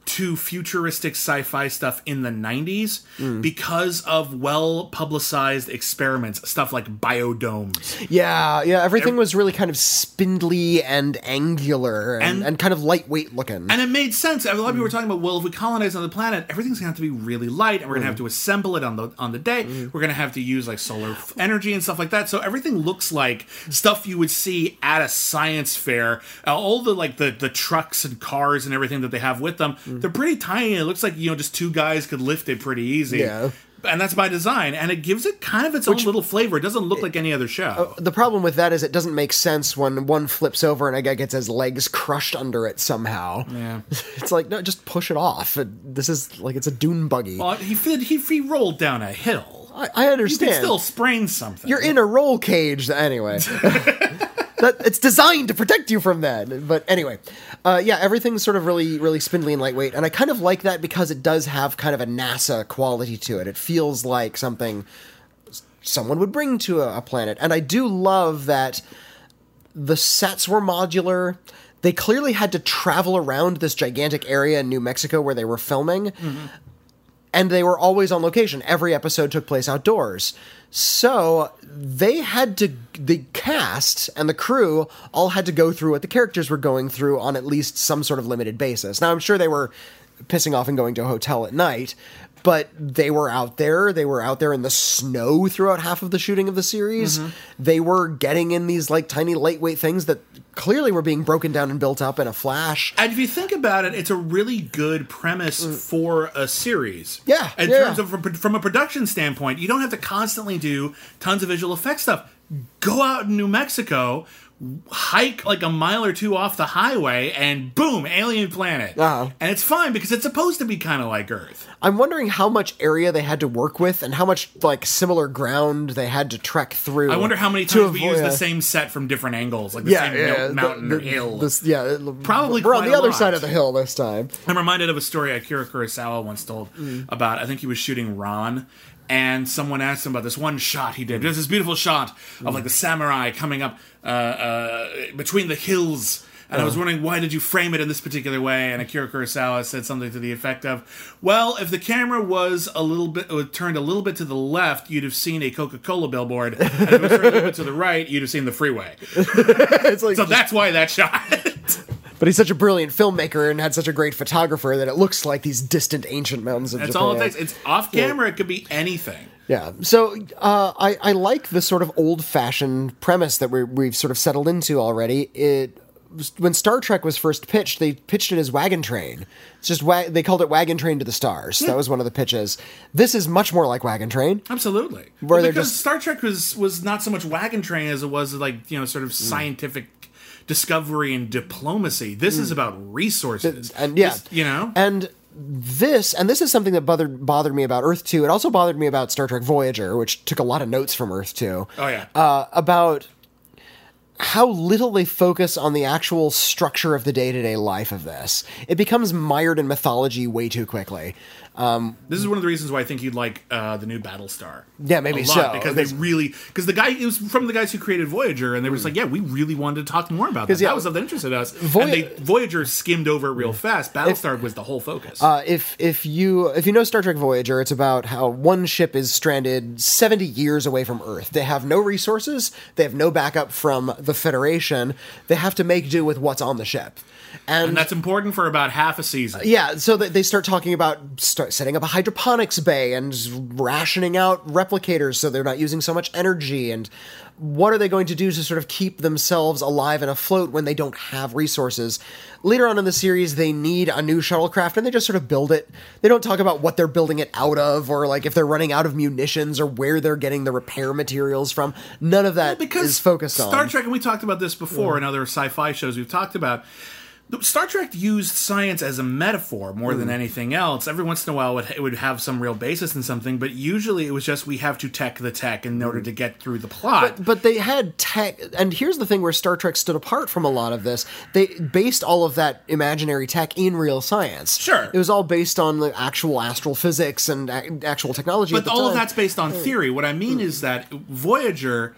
to futuristic sci-fi stuff in the 90s Hmm. because of well publicized experiments stuff like biodomes. Yeah, yeah, everything was really kind of spindly and angular and, And- and, kind of lightweight looking. and it made sense. A lot of people were talking about well if we colonize another planet everything's going to have to be really light and we're going to have to assemble it on the on the day. We're going to have to use like solar f- energy and stuff like that. So everything looks like stuff you would see at a science fair. Uh, all the like the the trucks and cars and everything that they have with them Mm. they're pretty tiny it looks like you know just two guys could lift it pretty easy Yeah. and that's by design, and it gives it kind of its own little flavor. It doesn't look like any other show. Oh, the problem with that is it doesn't make sense when one flips over and a guy gets his legs crushed under it somehow. yeah. It's like no, just push it off. It- This is like it's a dune buggy. Well, he he he rolled down a hill. I, I You understand. can still sprain something. You're in a roll cage anyway. that it's designed to protect you from that. But anyway, uh, yeah, everything's sort of really, really spindly and lightweight, and I kind of like that because it does have kind of a NASA quality to it. It feels like something someone would bring to a, a planet, and I do love that the sets were modular. They clearly had to travel around this gigantic area in New Mexico where they were filming and they were always on location. Every episode took place outdoors. So they had to, the cast and the crew all had to go through what the characters were going through on at least some sort of limited basis. Now, I'm sure they were pissing off and going to a hotel at night, but they were out there. They were out there in the snow throughout half of the shooting of the series. They were getting in these like tiny lightweight things that clearly were being broken down and built up in a flash. And if you think about it, it's a really good premise for a series. Mm. Yeah, In yeah. terms of from, from a production standpoint, you don't have to constantly do tons of visual effects stuff. Go out in New Mexico, hike like a mile or two off the highway, and boom, alien planet. Uh-huh. And it's fine because it's supposed to be kind of like Earth. I'm wondering how much area they had to work with and how much like similar ground they had to trek through. I wonder how many times we use the same set from different angles, like the yeah, same yeah, mou- the- mountain the- or hill. this- yeah, Probably we're on the other lot. side of the hill this time. I'm reminded of a story Akira Kurosawa once told about. I think he was shooting Ran, and someone asked him about this one shot he did. There's this beautiful shot of like the samurai coming up uh, uh, between the hills. And I was wondering why did you frame it in this particular way? And Akira Kurosawa said something to the effect of, "Well, if the camera was a little bit uh, turned a little bit to the left, you'd have seen a Coca-Cola billboard, and if it was turned a little bit to the right, you'd have seen the freeway. It's like, So that's why that shot." but he's such a brilliant filmmaker and had such a great photographer that it looks like these distant ancient mountains of That's Japan. all it takes. It's off camera. It could be anything. Yeah. So uh, I, I like the sort of old fashioned premise that we we've sort of settled into already. It when Star Trek was first pitched, they pitched it as Wagon Train. It's just wa- they called it Wagon Train to the Stars. That was one of the pitches. This is much more like Wagon Train. Absolutely. Where Well, because just- Star Trek was was not so much wagon train as it was like you know sort of scientific discovery and diplomacy. This is about resources, and yeah, This- you know. and this and this is something that bothered bothered me about Earth Two. It also bothered me about Star Trek Voyager, which took a lot of notes from Earth Two. oh yeah. uh, about how little they focus on the actual structure of the day to day life of this. It becomes mired in mythology way too quickly. This is one of the reasons why I think you'd like uh, the new Battlestar. Yeah, maybe so. because they really because the guy it was from the guys who created Voyager, and they were just like, yeah, we really wanted to talk more about that. yeah, that was of interest in us. Voy- and they Voyager skimmed over it real fast. Battlestar was the whole focus. Uh, if if you if you know Star Trek Voyager, it's about how one ship is stranded seventy years away from Earth. They have no resources. They have no backup from the Federation. They have to make do with what's on the ship. And, and that's important for about half a season. yeah, so they start talking about start setting up a hydroponics bay and rationing out replicators so they're not using so much energy and what are they going to do to sort of keep themselves alive and afloat when they don't have resources? Later on in the series, they need a new shuttlecraft and they just sort of build it. They don't talk about what they're building it out of or like if they're running out of munitions or where they're getting the repair materials from. None of that is because focused Star on. Star Trek, and we talked about this before in other sci-fi shows we've talked about. Star Trek used science as a metaphor more Hmm. than anything else. Every once in a while, it, would have some real basis in something, but usually it was just we have to tech the tech in order hmm. to get through the plot. but they had tech and here's the thing where star trek stood apart from a lot of this they based all of that imaginary tech in real science Sure. it was all based on the actual astral physics and a- actual technology but all of that's based on hmm. theory. What I mean hmm. is that Voyager,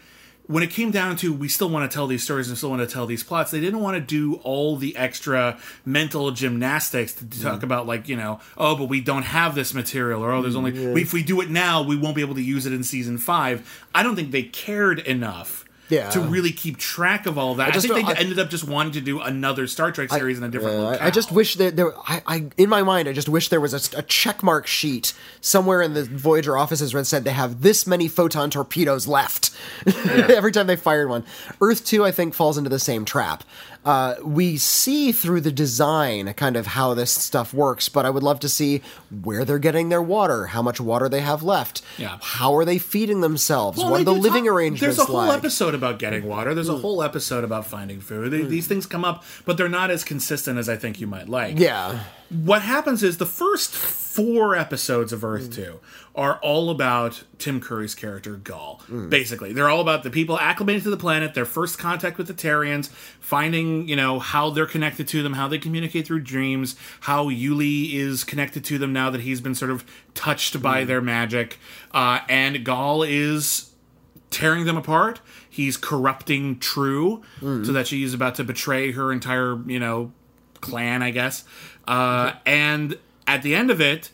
when it came down to we still want to tell these stories and still want to tell these plots, they didn't want to do all the extra mental gymnastics to Mm. talk about like you know oh but we don't have this material or oh there's only if we do it now we won't be able to use it in season five. I don't think they cared enough. Yeah. To really keep track of all that, I, just think they I- ended up just wanting to do another Star Trek series in a different. Locale. I, I just wish that there. I, I, in my mind, I just wish there was a, a checkmark sheet somewhere in the Voyager offices where it said they have this many photon torpedoes left every time they fired one. Earth Two, I think, falls into the same trap. Uh, we see through the design kind of how this stuff works, but I would love to see where they're getting their water, how much water they have left, Yeah. how are they feeding themselves, Well, what are the living talk- arrangements There's a whole like. episode about getting water. There's a mm. whole episode about finding food. They- mm. These things come up, but they're not as consistent as I think you might like. Yeah. What happens is the first four episodes of Earth mm. 2 are all about Tim Curry's character, Gaal. Basically, they're all about the people acclimating to the planet, their first contact with the Terrians, finding, you know, how they're connected to them, how they communicate through dreams, how Uly is connected to them now that he's been sort of touched by their magic. Uh, and Gaal is tearing them apart. He's corrupting True so that she's about to betray her entire, you know, clan, I guess. Uh, and at the end of it,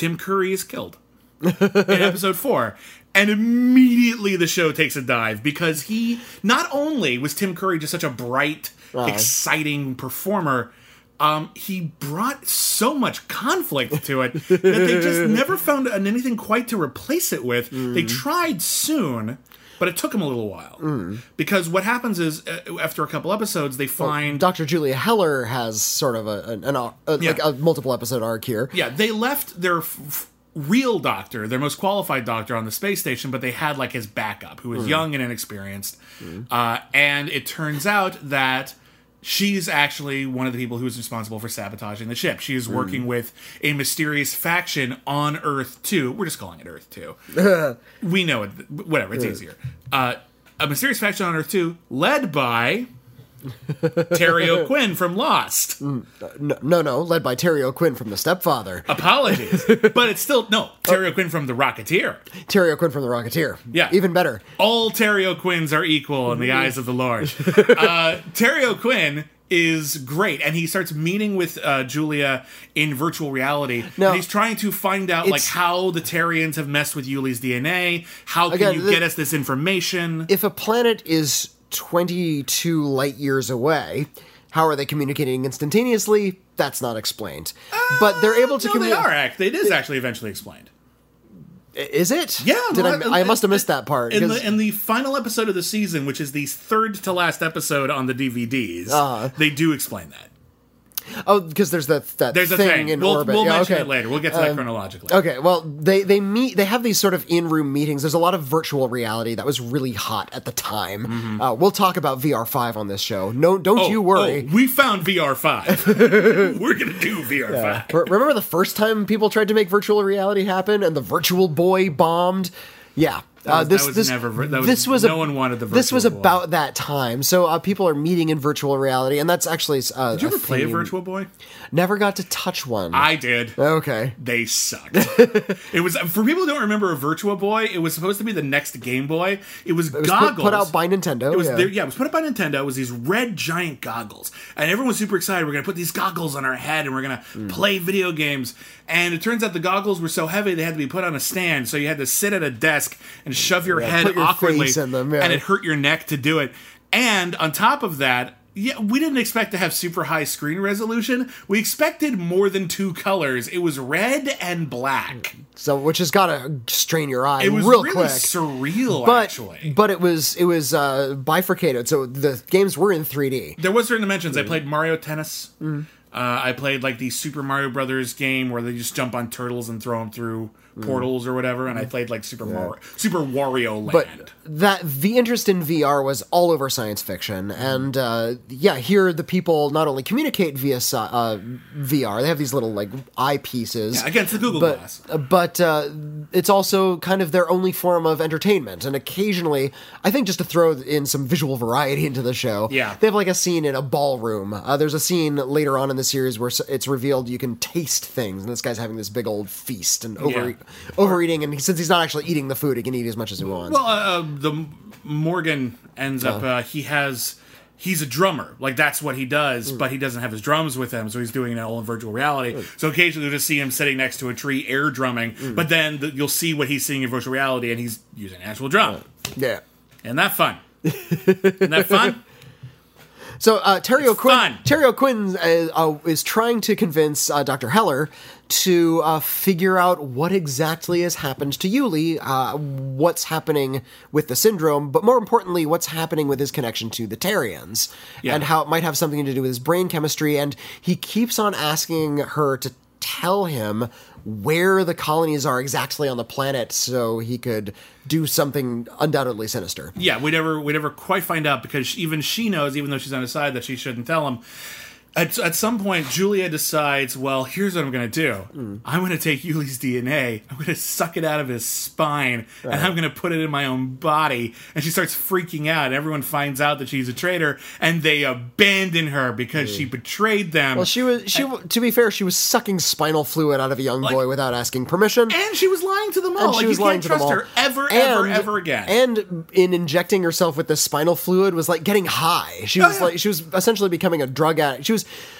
Tim Curry is killed in episode four. And immediately the show takes a dive because he not only was Tim Curry just such a bright, exciting performer, um, he brought so much conflict to it that they just never found anything quite to replace it with. They tried soon, but it took them a little while because what happens is uh, after a couple episodes they find Dr. Julia Heller has sort of a, an, an a, like a multiple episode arc here. Yeah, they left their f- f- real doctor, their most qualified doctor on the space station, but they had like his backup, who was young and inexperienced. Uh, and it turns out that she's actually one of the people who is responsible for sabotaging the ship. She is working with a mysterious faction on Earth 2. We're just calling it Earth 2. we know it. Whatever, it's easier. Uh, a mysterious faction on Earth 2 led by. Terry O'Quinn from Lost. No, no, no, led by Terry O'Quinn from The Stepfather. Apologies, but it's still no Terry O'Quinn from The Rocketeer. Terry O'Quinn from The Rocketeer. Yeah. Even better. All Terry O'Quinns are equal in the eyes of the Lord. Uh, Terry O'Quinn is great, and he starts meeting with uh, Julia in virtual reality. Now- and he's trying to find out like how the Terrians have messed with Uly's DNA. How can Again, you the- get us this information? If a planet is 22 light years away, how are they communicating instantaneously? That's not explained. but they're able to no, they communicate. are. Act. It is actually eventually explained. Is it? Yeah, Did no, I, I must have missed that part. In the in the final episode of the season, which is the third to last episode on the DVDs, Uh-huh. they do explain that. Oh, because there's that that There's a thing, thing. in We'll, orbit. we'll Yeah, mention okay. it later. We'll get to that Um, chronologically. Okay, well, they they meet. They have these sort of in-room meetings. There's a lot of virtual reality that was really hot at the time. Uh, we'll talk about VR five on this show. No, don't Mm-hmm. Oh, you worry. oh, we found VR five. We're gonna do VR five. Re- Remember the first time people tried to make virtual reality happen and the Virtual Boy bombed? Yeah. Uh, was- this that was this never that was- this was no a- one wanted the This was about that time, so uh, people are meeting in virtual reality, and that's actually. Uh, Did you ever play a Virtual Boy? Never got to touch one. I did. okay. They sucked. it was for people who don't remember a Virtual Boy. It was supposed to be the next Game Boy. It was, It was put, goggles put out by Nintendo. It was yeah. there- yeah, it was put up by Nintendo. It was these red giant goggles, and everyone was super excited. We're gonna put these goggles on our head, and we're gonna Hmm. play video games. And it turns out the goggles were so heavy they had to be put on a stand, so you had to sit at a desk and shove your head put your awkwardly, them, yeah. and it hurt your neck to do it. And on top of that. Yeah, we didn't expect to have super high screen resolution. We expected more than two colors. It was red and black. so which has got to strain your eye It was real really quick. surreal, but actually. but it was it was uh, bifurcated, so the games were in 3D. There was certain dimensions. Mm. I played Mario Tennis. Uh, I played like the Super Mario Brothers game where they just jump on turtles and throw them through portals or whatever. And I played like Super Mario, Super Wario Land. Mm. But that the interest in VR was all over science fiction, and uh, yeah, here the people not only communicate via uh, VR, they have these little like eyepieces. Yeah, against the Google but, Glass. uh, But uh, it's also kind of their only form of entertainment, and occasionally, I think just to throw in some visual variety into the show, Yeah. they have like a scene in a ballroom. Uh, there's a scene later on in the series where it's revealed you can taste things, and this guy's having this big old feast and over overeating, and since he's not actually eating the food, he can eat as much as he wants. well, uh, uh, the Morgan ends up. Uh, he has. He's a drummer, like that's what he does, but he doesn't have his drums with him, so he's doing it all in virtual reality. So occasionally you'll just see him sitting next to a tree, air drumming, but then the, you'll see what he's seeing in virtual reality, and he's using an actual drum. yeah. Isn't that fun? Isn't that fun? So uh, Terry O'Quinn. Terry O'Quinn uh, uh, is trying to convince uh, Dr. Heller to uh, figure out what exactly has happened to Uly, uh, what's happening with the syndrome, but more importantly, what's happening with his connection to the Terrians, Yeah. and how it might have something to do with his brain chemistry. And he keeps on asking her to tell him where the colonies are exactly on the planet, so he could do something undoubtedly sinister. Yeah, we never we never quite find out because even she knows, even though she's on his side, that she shouldn't tell him. At, at some point, Julia decides, well, here's what I'm going to do. Hmm. I'm going to take Uly's DNA, I'm going to suck it out of his spine, and I'm going to put it in my own body. And she starts freaking out. And everyone finds out that she's a traitor, and they abandon her because she betrayed them. Hmm. Well, she was she. to be fair, she was sucking spinal fluid out of a young boy without asking permission. and she was lying to them all. and like, she was you lying can't to trust her ever, ever, And- ever again. And in injecting herself with the spinal fluid was like getting high. She was Oh, yeah. like she was essentially becoming a drug addict. She was is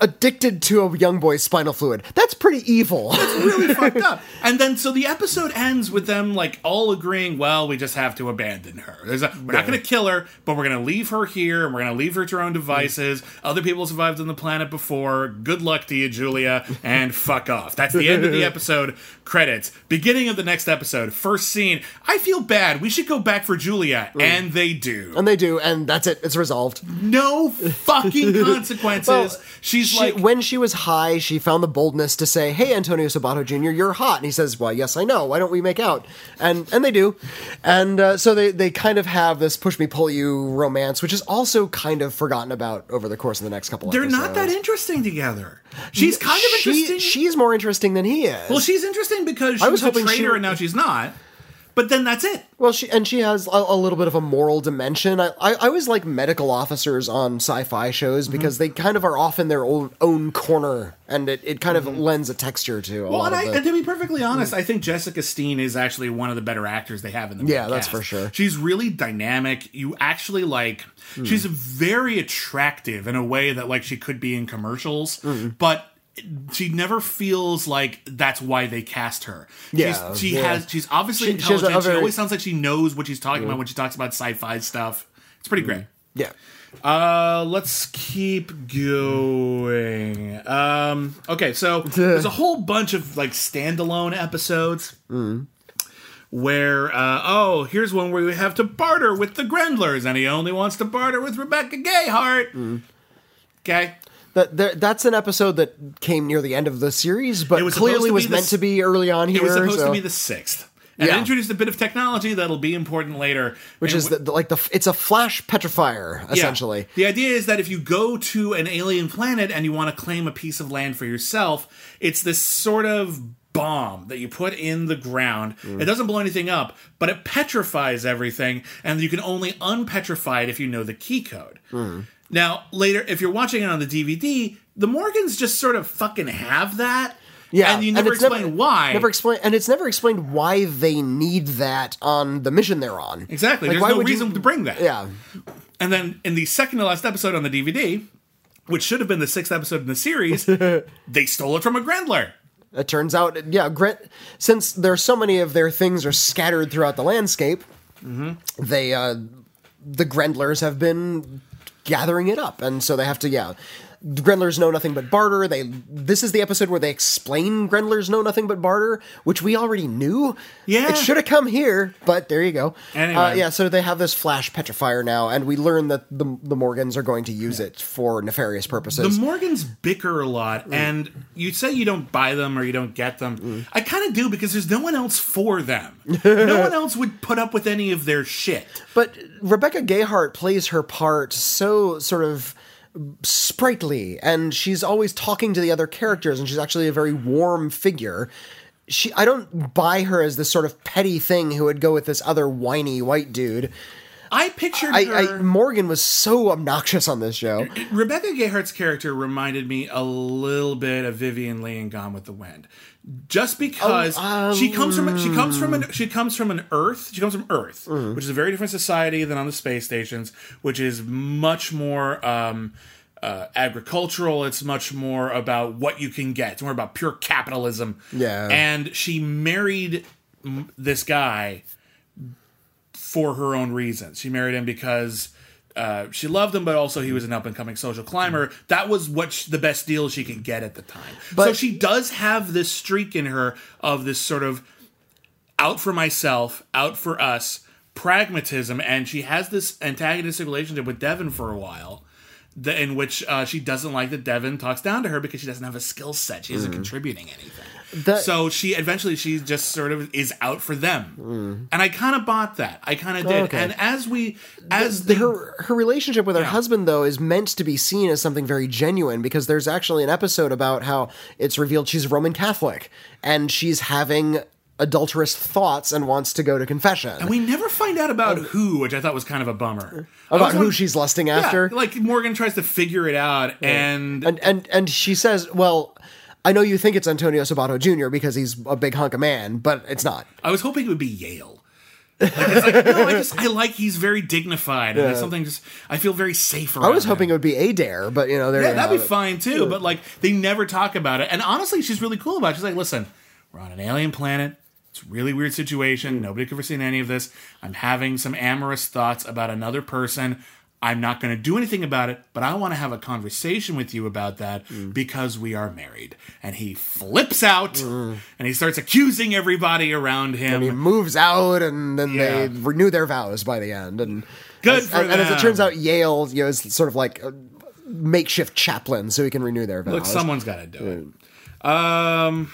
addicted to a young boy's spinal fluid. That's pretty evil. That's really fucked up. And then so the episode ends with them like all agreeing, well, we just have to abandon her. There's a, we're not going to kill her, but we're going to leave her here and we're going to leave her to her own devices. Other people survived on the planet before. Good luck to you, Julia, and fuck off. That's the end of the episode. Credits. Beginning of the next episode. First scene. I feel bad. We should go back for Julia, mm. and they do. and they do, and that's it. It's resolved. No fucking consequences. Well, She's She, like, when she was high, she found the boldness to say, "Hey, Antonio Sabato Jr., you're hot." And he says, "Well, yes, I know. Why don't we make out?" And and they do, and uh, so they they kind of have this push me pull you romance, which is also kind of forgotten about over the course of the next couple. Of years. They're episodes. not that interesting together. She's kind of She- interesting. she's more interesting than he is. Well, she's interesting because she I was, was a hoping she traitor would- and now she's not. But then that's it. Well, she and she has a, a little bit of a moral dimension. I, I, I always like medical officers on sci-fi shows Mm-hmm. because they kind of are off in their own, own corner, and it, it kind of lends a texture to a Mm-hmm. Well, lot and, I, and to be perfectly honest, I think Jessica Steen is actually one of the better actors they have in the Yeah, that's for sure. She's really dynamic. You actually like. Hmm. She's very attractive in a way that like she could be in commercials, Hmm. but she never feels like that's why they cast her. Yeah, she's, she yeah. has. She's obviously She- she has a- intelligent. She always sounds like she knows what she's talking about when she talks about sci-fi stuff. It's pretty great. yeah. Uh, let's keep going. Um, okay, so there's a whole bunch of like standalone episodes where, uh, oh, here's one where we have to barter with the Grendlers, and he only wants to barter with Rebecca Gayheart. Okay, That there, that's an episode that came near the end of the series, but It was clearly was meant the- to be early on here. it was supposed so- to be the sixth. And it Yeah. introduced a bit of technology that'll be important later, which And is w- the, like the it's a flash petrifier Yeah. essentially. The idea is that if you go to an alien planet and you want to claim a piece of land for yourself, it's this sort of bomb that you put in the ground. Mm. It doesn't blow anything up, but it petrifies everything, and you can only unpetrify it if you know the key code. Mm. Now, later, if you're watching it on the DVD, the Morgans just sort of fucking have that. Yeah, And you never it's explain why. Never explain, and it's never explained why they need that on the mission they're on. Exactly. Like, There's why no would you- reason to bring that. Yeah, And then in the second to last episode on the DVD, which should have been the sixth episode in the series, they stole it from a Grendler. it turns out, yeah, Grant, since there's so many of their things are scattered throughout the landscape, Mm-hmm. they uh, the Grendlers have been gathering it up, and so they have to, yeah. Grendlers know nothing but barter. They this is the episode where they explain Grendlers know nothing but barter, which we already knew. Yeah. it should have come here, but there you go. Anyway. Uh, yeah, so they have this flash petrifier now, and we learn that the the Morgans are going to use it for nefarious purposes. The Morgans bicker a lot, Mm. and you say you don't buy them or you don't get them. I kind of do because there's no one else for them. no one else would put up with any of their shit. But Rebecca Gayheart plays her part so sort of sprightly, and she's always talking to the other characters, and she's actually a very warm figure. She, I don't buy her as this sort of petty thing who would go with this other whiny white dude. I pictured I, her. I Morgan was so obnoxious on this show. Rebecca Gayheart's character reminded me a little bit of Vivien Leigh in Gone with the Wind, just because Oh, she comes from she comes from an she comes from an Earth she comes from Earth, Mm. which is a very different society than on the space stations, which is much more. Um, uh, agricultural. It's much more about what you can get. It's more about pure capitalism. Yeah. And she married m- this guy for her own reasons. She married him because uh, she loved him, but also he was an up and coming social climber. That was what sh- the best deal she could get at the time. so she does have this streak in her of this sort of out for myself, out for us pragmatism, and she has this antagonistic relationship with Devon for a while. The, in which uh, she doesn't like that Devon talks down to her because she doesn't have a skill set. She isn't contributing anything. That- so she eventually she just sort of is out for them, hmm. and I kind of bought that. I kind of did. Okay. And as we as The- the, her her relationship with her husband though is meant to be seen as something very genuine because there's actually an episode about how it's revealed she's Roman Catholic and she's having adulterous thoughts and wants to go to confession And we never find out about um, who, which I thought was kind of a bummer. About who she's lusting Yeah, after. like Morgan tries to figure it out, and and and and she says, "Well, I know you think it's Antonio Sabato Jr. because he's a big hunk of man, but it's not." I was hoping it would be Yale. Like, it's like, no, I just I like he's very dignified, and there's something just I feel very safe. I was around hoping him. it would be Adair, but you know, Yeah, that'd be it. fine too. But like they never talk about it. And honestly, she's really cool about it. She's like, listen, we're on an alien planet. It's a really weird situation. Nobody could ever seen any of this. I'm having some amorous thoughts about another person. I'm not going to do anything about it, but I want to have a conversation with you about that mm. because we are married. And he flips out mm. and he starts accusing everybody around him. And He moves out, and then Yeah. they renew their vows by the end. And Good as, for and, and as it turns out, Yale you know, is sort of like a makeshift chaplain, so he can renew their vows. Look, someone's got to do mm. it. Um.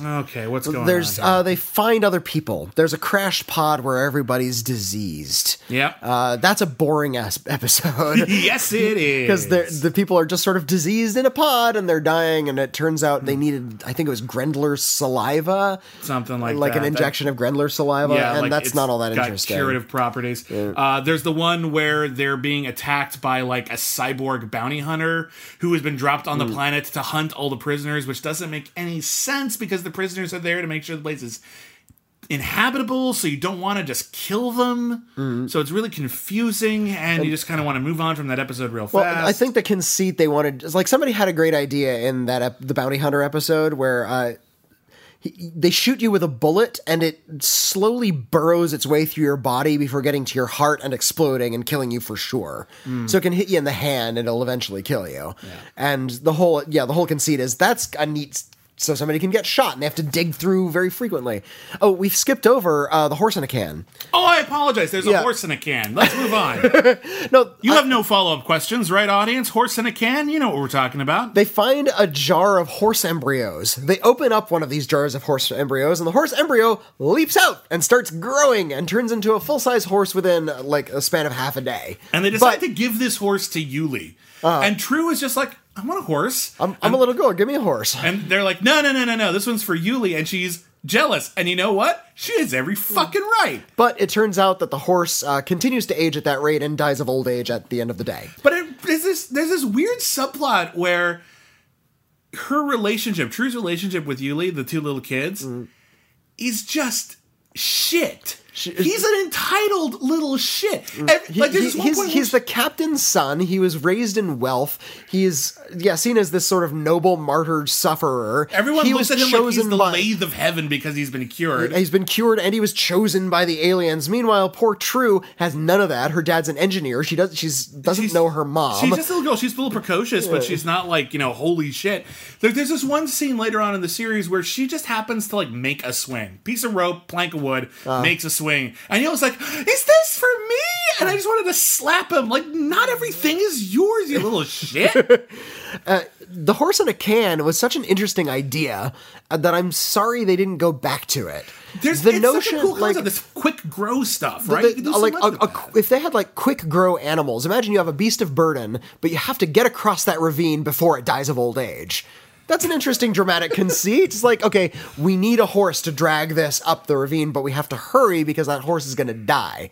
Okay, what's going There's on? here? uh, they find other people. There's a crash pod where everybody's diseased. Yeah, Uh, that's a boring ass episode. yes, it is. because the people are just sort of diseased in a pod and they're dying, and it turns out they needed, I think it was Grendler's saliva, something like that. like that. an That- injection of Grendler's saliva, Yeah, and like, that's not all that got interesting. Curative properties. Uh, there's the one where they're being attacked by like a cyborg bounty hunter who has been dropped on the Hmm. planet to hunt all the prisoners, which doesn't make any sense because the prisoners are there to make sure the place is inhabitable so you don't want to just kill them Hmm. so it's really confusing and you just kind of want to move on from that episode real Well, fast I think the conceit they wanted, is like somebody had a great idea in that ep- the bounty hunter episode where uh, he, they shoot you with a bullet and it slowly burrows its way through your body before getting to your heart and exploding and killing you for sure. So it can hit you in the hand and it'll eventually kill you. And the whole, yeah, the whole conceit is that's a neat. So somebody can get shot and they have to dig through very frequently. Oh, we've skipped over uh, the horse in a can. oh i apologize there's a horse in a can let's move on No, you have no follow-up questions right audience horse in a can you know what we're talking about They find a jar of horse embryos. They open up one of these jars of horse embryos, and the horse embryo leaps out and starts growing and turns into a full size horse within uh, like a span of half a day. And they decide But- to give this horse to Uly. and True is just like, I want a horse. I'm, I'm a little girl. Give me a horse. and they're like, no, no, no, no, no. This one's for Uly. And she's jealous. And you know what? She has every fucking right. But it turns out that the horse uh, continues to age at that rate and dies of old age at the end of the day. But it, there's this there's this weird subplot where her relationship, True's relationship with Uly, the two little kids, is just shit. He's an entitled little shit. And, He- like, he- he's, the captain's son. He was raised in wealth. He's yeah seen as this sort of noble martyr sufferer. everyone he looks was at him like he's the by- lathe of heaven because he's been cured. He's been cured and he was chosen by the aliens. Meanwhile, poor True has none of that. Her dad's an engineer. She does she's doesn't She's- know her mom. She's just a little girl. She's a little precocious, but she's not like you know, holy shit. There, there's this one scene later on in the series where she just happens to like make a swing, piece of rope, plank of wood, Uh. makes a swing, and he was like, "Is this for me?" And I just wanted to slap him. Like, not everything is yours, you little shit. the horse in a can was such an interesting idea uh, that I'm sorry they didn't go back to it. There's the notion cool like this quick grow stuff, right? the- can so like a, a- if they had like quick grow animals, imagine you have a beast of burden, but you have to get across that ravine before it dies of old age. That's an interesting dramatic conceit. It's like, okay, we need a horse to drag this up the ravine, but we have to hurry because that horse is going to die.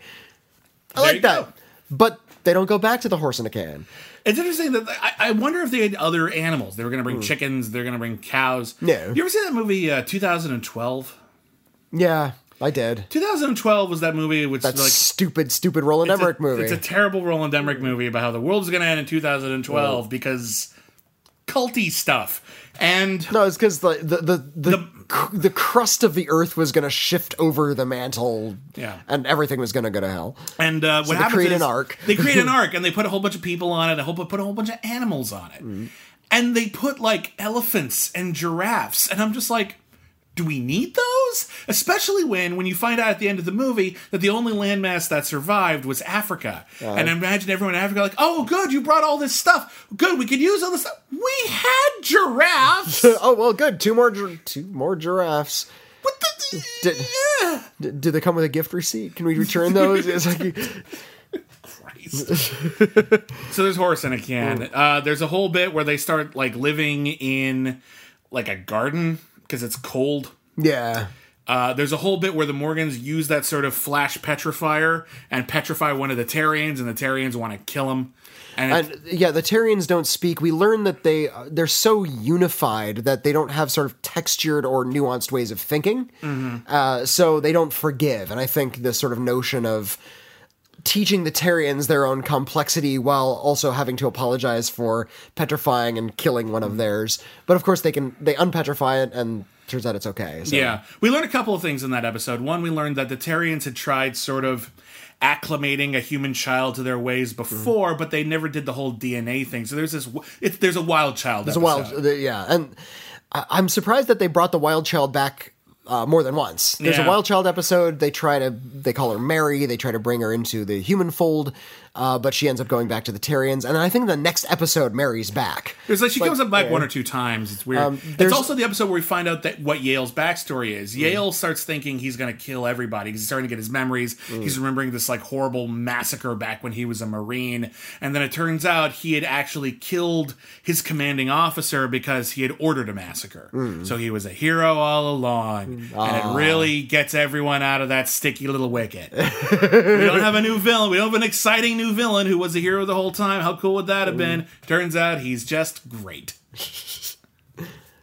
I There like that. go. But they don't go back to the horse in a can. It's interesting that I, I wonder if they had other animals. They were going to bring chickens. They're going to bring cows. No. You ever see that movie, uh, 2012? Yeah, I did. 2012 was that movie which That like stupid, stupid Roland it's a- Emmerich movie. It's a terrible Roland Emmerich movie about how the world is going to end in 2012 because culty stuff. And no, it's because the the the, the, The- c- the crust of the earth was going to shift over the mantle. Yeah. and everything was going to go to hell. And uh, what they happens create is an ark. they create an ark, and they put a whole bunch of people on it. A whole put a whole bunch of animals on it, Mm-hmm. and they put like elephants and giraffes. And I'm just like, do we need those? Especially when when you find out at the end of the movie that the only landmass that survived was Africa. Uh-huh. and imagine everyone in Africa like, oh, good, you brought all this stuff. Good, we could use all this stuff. We had giraffes. oh well, good. Two more, two more giraffes. what the? Did- yeah. D- do they come with a gift receipt? Can we return those? It's like Christ. so there's horse in a can. Uh, there's a whole bit where they start like living in like a garden because it's cold. yeah. Uh, there's a whole bit where the Morgans use that sort of flash petrifier and petrify one of the Terrians, and the Terrians want to kill him. And, And yeah, the Terrians don't speak. We learn that they they're so unified that they don't have sort of textured or nuanced ways of thinking. Uh, so they don't forgive. And I think this sort of notion of teaching the Terrians their own complexity while also having to apologize for petrifying and killing one of theirs. But of course, they can they unpetrify it, and turns out it's okay. So. Yeah. We learned a couple of things in that episode. One, we learned that the Terrians had tried sort of acclimating a human child to their ways before, but they never did the whole DNA thing. So there's this, it's, there's a wild child. It's a wild, yeah, and I'm surprised that they brought the wild child back uh, more than once. There's Yeah. a wild child episode. They try to, they call her Mary. They try to bring her into the human fold, uh, but she ends up going back to the Terrians. And I think the next episode, Mary's back. There's like she Like, comes up like yeah. one or two times. It's weird. Um, it's also the episode where we find out that what Yale's backstory is. Mm. Yale starts thinking he's going to kill everybody. He's starting to get his memories. Mm. He's remembering this like horrible massacre back when he was a marine, and then it turns out he had actually killed his commanding officer because he had ordered a massacre. Mm. So he was a hero all along, and it ah. really gets everyone out of that sticky little wicket. we don't have a new villain. We don't have an exciting new villain who was a hero the whole time. How cool would that have been? Turns out he's just great.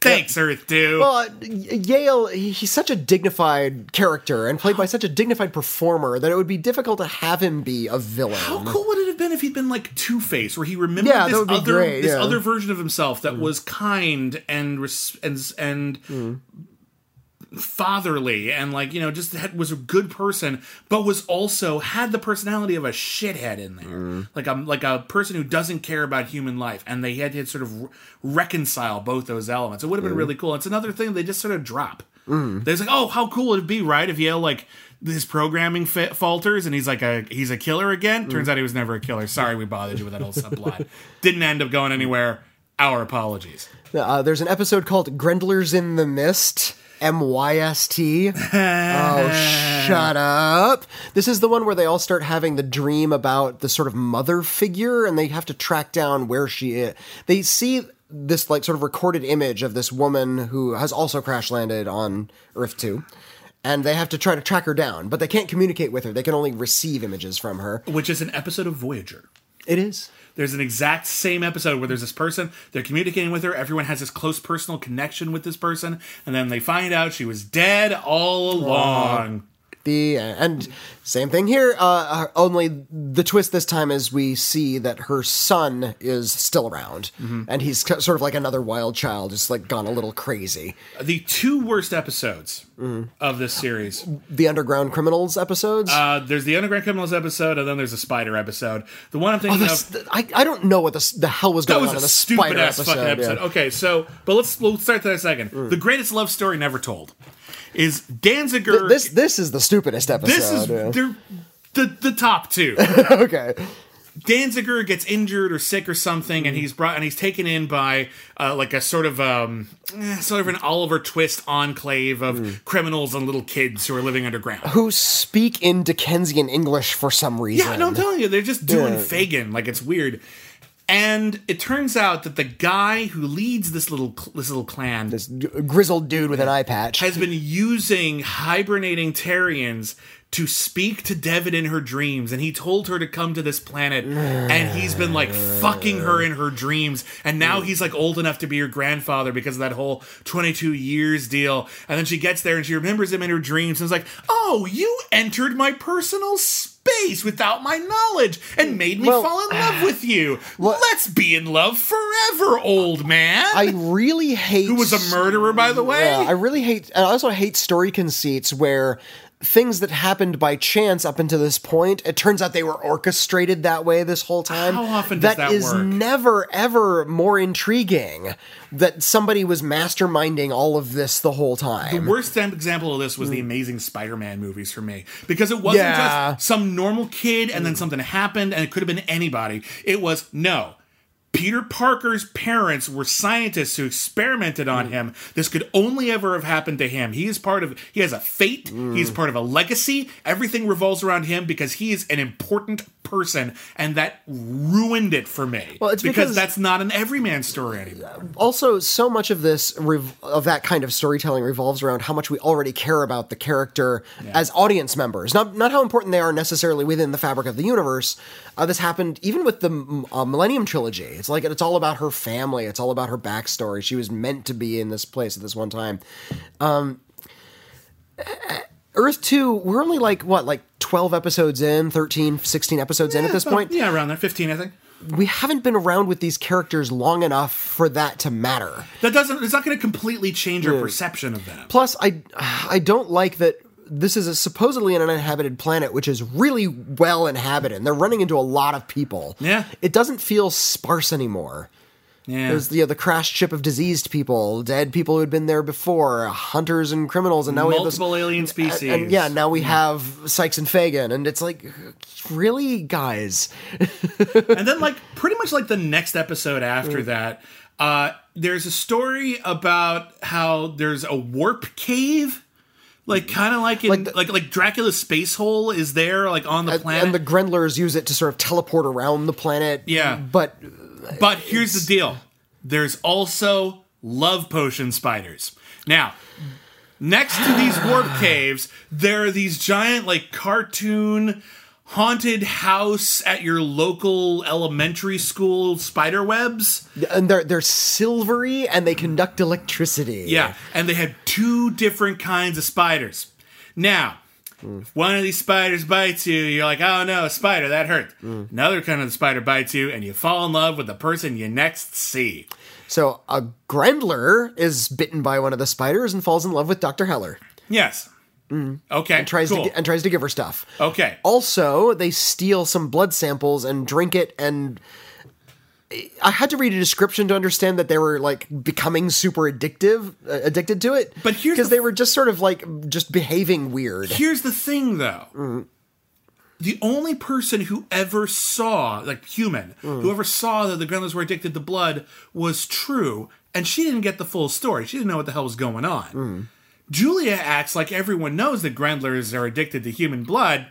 Thanks, Earth Two. Well, uh, Yale, he- he's such a dignified character and played by such a dignified performer that it would be difficult to have him be a villain. How cool would it have been if he'd been like Two Face, where he remembered Yeah, this other great, this yeah. other version of himself that was kind and res- and and Mm. Fatherly and like you know just had, was a good person, but was also had the personality of a shithead in there, Mm. like a like a person who doesn't care about human life, and they had to sort of re- reconcile both those elements. It would have Mm. been really cool. It's another thing they just sort of drop. There's like, oh, how cool it would it be, right? If Yale like his programming fa- falters and he's like a he's a killer again. Turns out he was never a killer. Sorry, we bothered you with that old subplot. Didn't end up going anywhere. Our apologies. Uh, there's an episode called Grendlers in the Mist. M Y S T. Oh, shut up. This is the one where they all start having the dream about the sort of mother figure and they have to track down where she is. They see this like sort of recorded image of this woman who has also crash landed on Earth 2. And they have to try to track her down, but they can't communicate with her. They can only receive images from her. Which is an episode of Voyager. It is. There's an exact same episode where there's this person, they're communicating with her, everyone has this close personal connection with this person, and then they find out she was dead all along. The and same thing here. Uh, only the twist this time is we see that her son is still around, and he's sort of like another wild child, just like gone a little crazy. The two worst episodes of this series. The underground criminals episodes. Uh, there's the Underground Criminals episode, and then there's the Spider episode. The one I'm thinking Oh, of. I, I don't know what the, the hell was going was on a in the stupid spider ass episode. fucking episode. yeah. Okay, so but let's we'll start that in a second. The greatest love story never told is Danziger. This this is the stupidest episode. this is yeah. the the top two. okay. Danziger gets injured or sick or something, and he's brought and he's taken in by uh, like a sort of um eh, sort of an Oliver Twist enclave of criminals and little kids who are living underground. Who speak in Dickensian English for some reason? Yeah, no, I'm telling you, they're just doing Yeah. Fagin like it's weird. And it turns out that the guy who leads this little this little clan This grizzled dude with an eye patch. has been using hibernating Terrians to speak to Devon in her dreams, and he told her to come to this planet, and he's been like fucking her in her dreams, and now he's like old enough to be her grandfather because of that whole 22 years deal. And then she gets there and she remembers him in her dreams and is like, Oh, you entered my personal space. Space without my knowledge and made me Well- fall in love with you. Well- Let's be in love forever, old man. I really hate Who was a murderer, by the way? Yeah, I really hate. and I also hate story conceits where things that happened by chance up until this point, it turns out they were orchestrated that way this whole time. How often does that is work? never ever more intriguing that somebody was masterminding all of this the whole time. The worst example of this was the Amazing Spider-Man movies for me because it wasn't Yeah. just some normal kid and then something happened and it could have been anybody. It was no. Peter Parker's parents were scientists who experimented on him. This could only ever have happened to him. He is part of he has a fate, he's part of a legacy. Everything revolves around him because he is an important person and that ruined it for me. Well, it's because because- that's not an everyman story anymore. also so much of this rev- of that kind of storytelling revolves around how much we already care about the character as audience members not not how important they are necessarily within the fabric of the universe uh, this happened even with the mm, uh, millennium trilogy it's like it's all about her family it's all about her backstory she was meant to be in this place at this one time um earth 2 we're only like what like 12 episodes in 13 16 episodes in at this About- point Yeah, around there, 15 I think. we haven't been around with these characters long enough for that to matter That doesn't. It's not going to completely change your perception of them. Plus, I I don't like that this is a supposedly an uninhabited planet, which is really well inhabited. And they're running into a lot of people. Yeah. it doesn't feel sparse anymore. Yeah. There's you know, the crashed ship of diseased people, dead people who had been there before, hunters and criminals, and now we have. Multiple alien species. And yeah, now we have Sykes and Fagin, and it's like, really, guys? and then like pretty much like the next episode after that, uh, there's a story about how there's a warp cave. Like mm-hmm. kind of like in like, Like the- like Dracula's space hole is there like on the planet. And the Grendlers use it to sort of teleport around the planet. Yeah. but But uh, here's the deal there's also love potion spiders. Now, next to these warp caves, there are these giant, like, cartoon haunted house at your local elementary school spider webs. and they're they're silvery and they conduct electricity. Yeah, and they have two different kinds of spiders. Now, if one of these spiders bites you, you're like, oh no, a spider, that hurt. Another kind of spider bites you, and you fall in love with the person you next see. So a Grendler is bitten by one of the spiders and falls in love with Dr. Heller. Yes. Mm. Okay. And Tries cool. to and tries to give her stuff. okay. Also, they steal some blood samples and drink it and I had to read a description to understand that they were like becoming super addictive, uh, addicted to it. But here's because the- they were just sort of like just behaving weird. Here's the thing, though. Mm. The only person who ever saw, like human, mm. who ever saw that the Gremlins were addicted to blood was True, and she didn't get the full story. She didn't know what the hell was going on. Julia acts like everyone knows that Grendlers are addicted to human blood.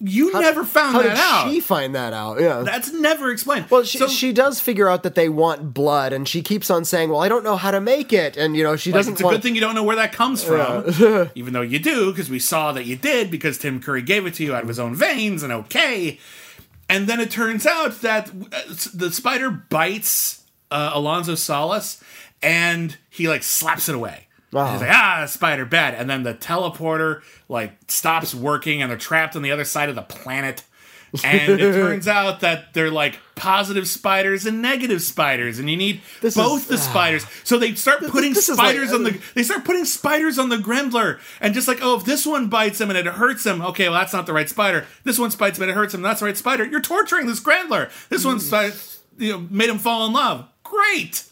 You never found How that did out. she find that out? Yeah. That's never explained. Well, she, So- she does figure out that they want blood, and she keeps on saying, "Well, I don't know how to make it," and you know she Like, doesn't it's a want. good thing you don't know where that comes from, even though you do, because we saw that you did because Tim Curry gave it to you out of his own veins, and okay. And then it turns out that uh, the spider bites uh, Alonzo Solace, and he like slaps it away. And He's like, ah, spider bad. And then the teleporter like stops working, and they're trapped on the other side of the planet. and it turns out that they're like positive spiders and negative spiders, and you need This both is- the spiders. So they start putting this is like- spiders on the. They start putting spiders on the Grendler, and just like, oh, if this one bites him and it hurts him, okay, well that's not the right spider. This one bites him and it hurts him, that's the right spider. You're torturing this Grendler. This one, you know, made him fall in love. Great.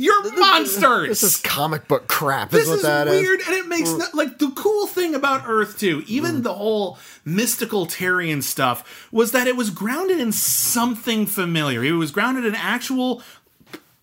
You're monsters. This is comic book crap. This is what is that is. weird, and it makes no, like the cool thing about Earth Two. Even the whole mystical Tarian stuff was that it was grounded in something familiar. It was grounded in actual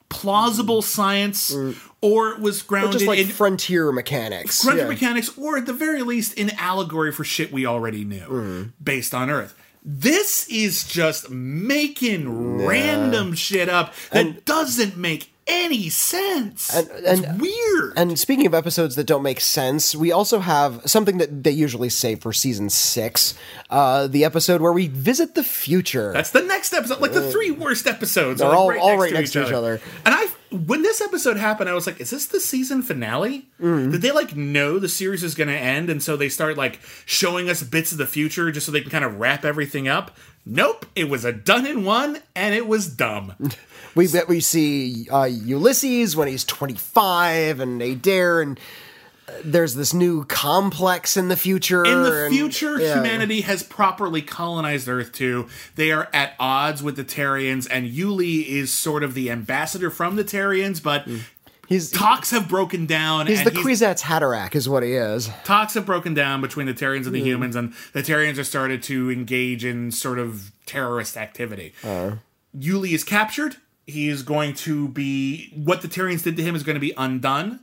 plausible science, or it was grounded Just like in frontier mechanics. frontier Yeah. mechanics, or at the very least, in allegory for shit we already knew Mm. based on Earth. This is just making random shit up that doesn't make any sense. And- it's and- weird. And speaking of episodes that don't make sense, we also have something that they usually save for season six uh, the episode where we visit the future. That's the next episode. Like the three worst episodes They're are all- right all next right to next each to each other. other. And I when this episode happened, I was like, "Is this the season finale? Did they like know the series is going to end, and so they start like showing us bits of the future just so they can kind of wrap everything up?" Nope, it was a done in one, and it was dumb. We bet we see uh, Ulysses when he's 25 and Adair and uh, there's this new complex in the future. In the and- future, yeah. humanity has properly colonized Earth 2. They are at odds with the Terrians, and Uly is sort of the ambassador from the Terrians, but He's talks have broken down. he's and the Kwisatz Haderach is what he is. talks have broken down between the Terrians and the humans, and the Terrians are started to engage in sort of terrorist activity. Uly is captured. He is going to be what the Terrians did to him is going to be undone.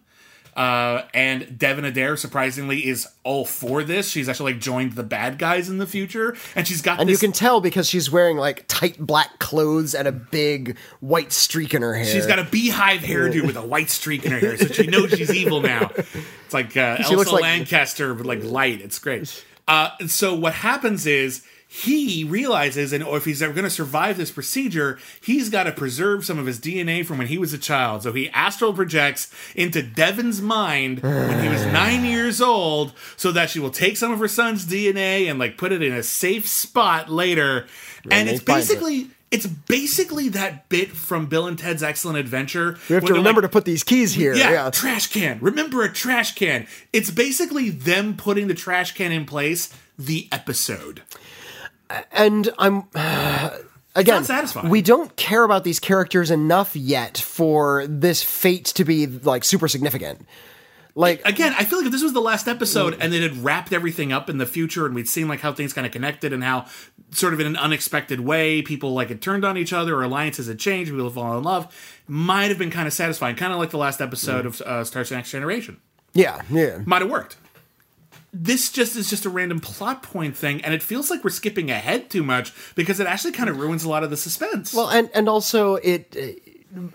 Uh, and Devon Adair, surprisingly, is all for this. She's actually like joined the bad guys in the future, and she's got And this. you can tell because she's wearing like tight black clothes and a big white streak in her hair. She's got a beehive hairdo with a white streak in her hair, so she knows she's evil now. It's like uh, Elsa looks like- Lanchester with like light. It's great. Uh, and so what happens is he realizes, and or if he's ever going to survive this procedure, he's got to preserve some of his DNA from when he was a child. So he astral projects into Devon's mind when he was nine years old, so that she will take some of her son's DNA and like put it in a safe spot later. and it's find it. basically it's basically that bit from Bill and Ted's Excellent Adventure. we have to remember to put these keys here. yeah, Yeah. trash can. Remember a trash can. It's basically them putting the trash can in place. The episode. And I'm again we don't care about these characters enough yet for this fate to be like super significant. Like Again, I feel like if this was the last episode and it had wrapped everything up in the future and we'd seen like how things kind of connected and how sort of in an unexpected way people like had turned on each other or alliances had changed, people had fallen in love, might have been kind of satisfying. Kind of like the last episode of uh, Star Trek Next Generation. yeah, yeah. might have worked. This just is just a random plot point thing, and it feels like we're skipping ahead too much because it actually kind of ruins a lot of the suspense. Well, and and also it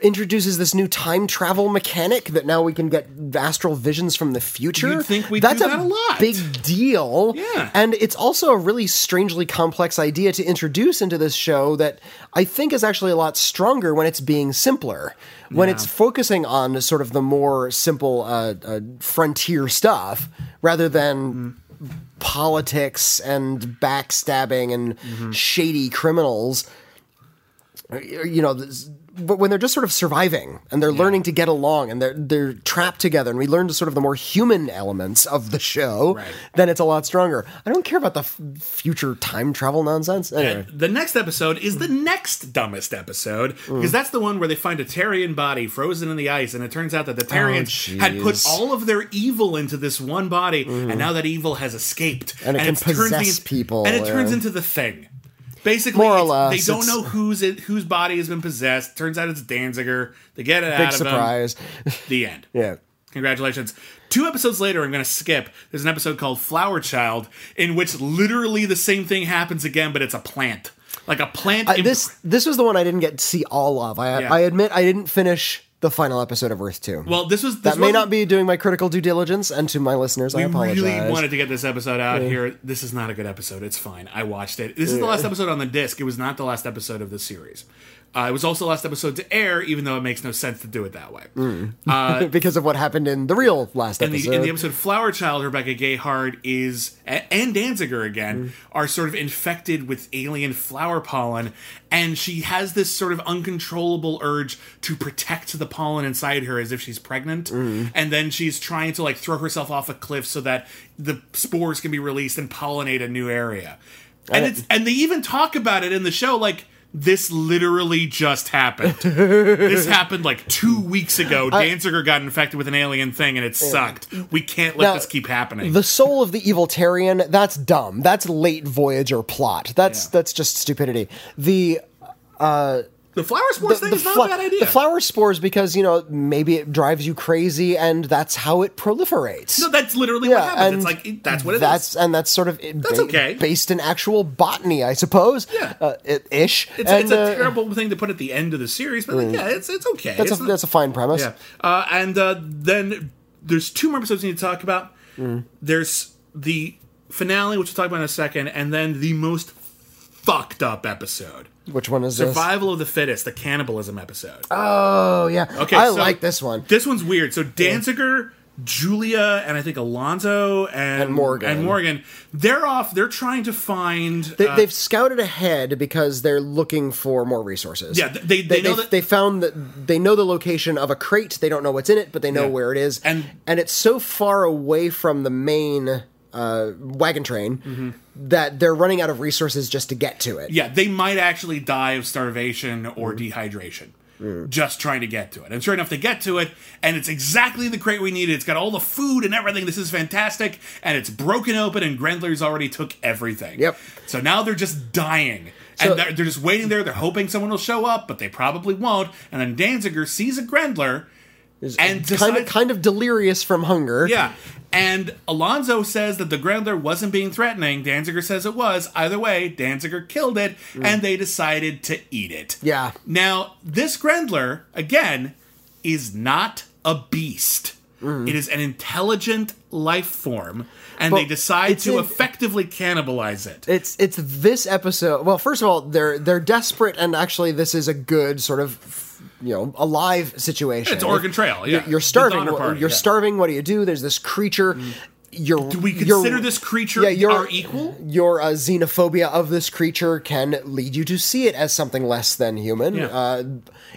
introduces this new time travel mechanic that now we can get astral visions from the future. You'd think we'd That's do that a lot. big deal. Yeah. and it's also a really strangely complex idea to introduce into this show that I think is actually a lot stronger when it's being simpler. When it's focusing on sort of the more simple uh, uh, frontier stuff rather than politics and backstabbing and Mm-hmm. shady criminals you know, but when they're just sort of surviving and they're learning to get along and they're they're trapped together and we learn to sort of the more human elements of the show, Right. then it's a lot stronger. I don't care about the f- future time travel nonsense. Anyway, the next episode is the next dumbest episode mm. because that's the one where they find a Terrian body frozen in the ice, and it turns out that the oh, Terrians had put all of their evil into this one body, and mm. now that evil has escaped, And it can it's turned possess people, and it turns into the thing. Basically, More or less, they don't know whose it, whose body has been possessed. Turns out it's Danziger. They get it big out of him. Big surprise. The end. yeah. Congratulations. Two episodes later, I'm going to skip. There's an episode called Flower Child, in which literally the same thing happens again, but it's a plant. Like a plant. Uh, imp- this this was the one I didn't get to see all of. I Yeah. I admit I didn't finish the final episode of Earth Two. well, this was. This that may wasn't- be doing my critical due diligence, and to my listeners, I We apologize. really wanted to get this episode out here. This is not a good episode. It's fine. I watched it. This is the last episode on the disc. It was not the last episode of the series. Uh, it was also the last episode to air, even though it makes no sense to do it that way. Mm. Uh, because of what happened in the real last in the, episode. in the episode Flower Child, Rebecca Gayheart is and Danziger again mm. are sort of infected with alien flower pollen, and she has this sort of uncontrollable urge to protect the pollen inside her as if she's pregnant, mm. and then she's trying to like throw herself off a cliff so that the spores can be released and pollinate a new area. And it's and they even talk about it in the show like. This literally just happened. this happened like two weeks ago. Danziger got infected with an alien thing and it sucked. We can't let Now, this keep happening. The soul of the evil Terrian, that's dumb. That's late Voyager plot. That's Yeah. that's just stupidity. The uh, the flower spores thing is not a bad idea. the flower spores because you know maybe it drives you crazy and that's how it proliferates. no, that's literally what happens. It's like it- that's what it is. that's and that's sort of That's okay. based in actual botany, I suppose. Yeah. uh, ish. It's, and, it's a uh, terrible thing to put at the end of the series, but like, yeah, it's it's okay. That's It's a not- that's a fine premise. yeah. Uh, and uh, then there's two more episodes we need to talk about. Mm. There's the finale, which we'll talk about in a second, and then the most fucked up episode. Which one is this? Survival of the fittest, the cannibalism episode. Oh yeah. Okay, I so like this one. This one's weird. So Danziger, Julia, and I think Alonzo and, And Morgan. and Morgan, they're off. They're trying to find. They, uh, they've scouted ahead because they're looking for more resources. Yeah, they- they know they, that- they found that they know the location of a crate. They don't know what's in it, but they know Yeah. where it is. And- and it's so far away from the main uh, wagon train that they're running out of resources just to get to it. Mm-hmm. yeah, they might actually die of starvation or dehydration. Just trying to get to it. And sure enough, they get to it, and it's exactly the crate we needed. It's got all the food and everything. This is fantastic. And it's broken open, and Grendler's already took everything. Yep. So now they're just dying. So- and they're, they're just waiting there. They're hoping someone will show up, but they probably won't. And then Danziger sees a Grendler and kind decides, of kind of delirious from hunger. yeah. And Alonzo says that the Grendler wasn't being threatening. Danziger says it was. Either way, Danziger killed it, mm. and they decided to eat it. Yeah. Now, this Grendler, again, is not a beast. Mm. It is an intelligent life form, and they decide to in- effectively cannibalize it. It's it's this episode. Well, first of all, they're they're desperate, and actually, this is a good sort of you know alive situation. It's Oregon Trail, yeah. You're, starving. Party, you're yeah. starving. What do you do? There's this creature. Do we consider this creature yeah, your- our equal? Your uh, xenophobia of this creature can lead you to see it as something less than human. Yeah. Uh,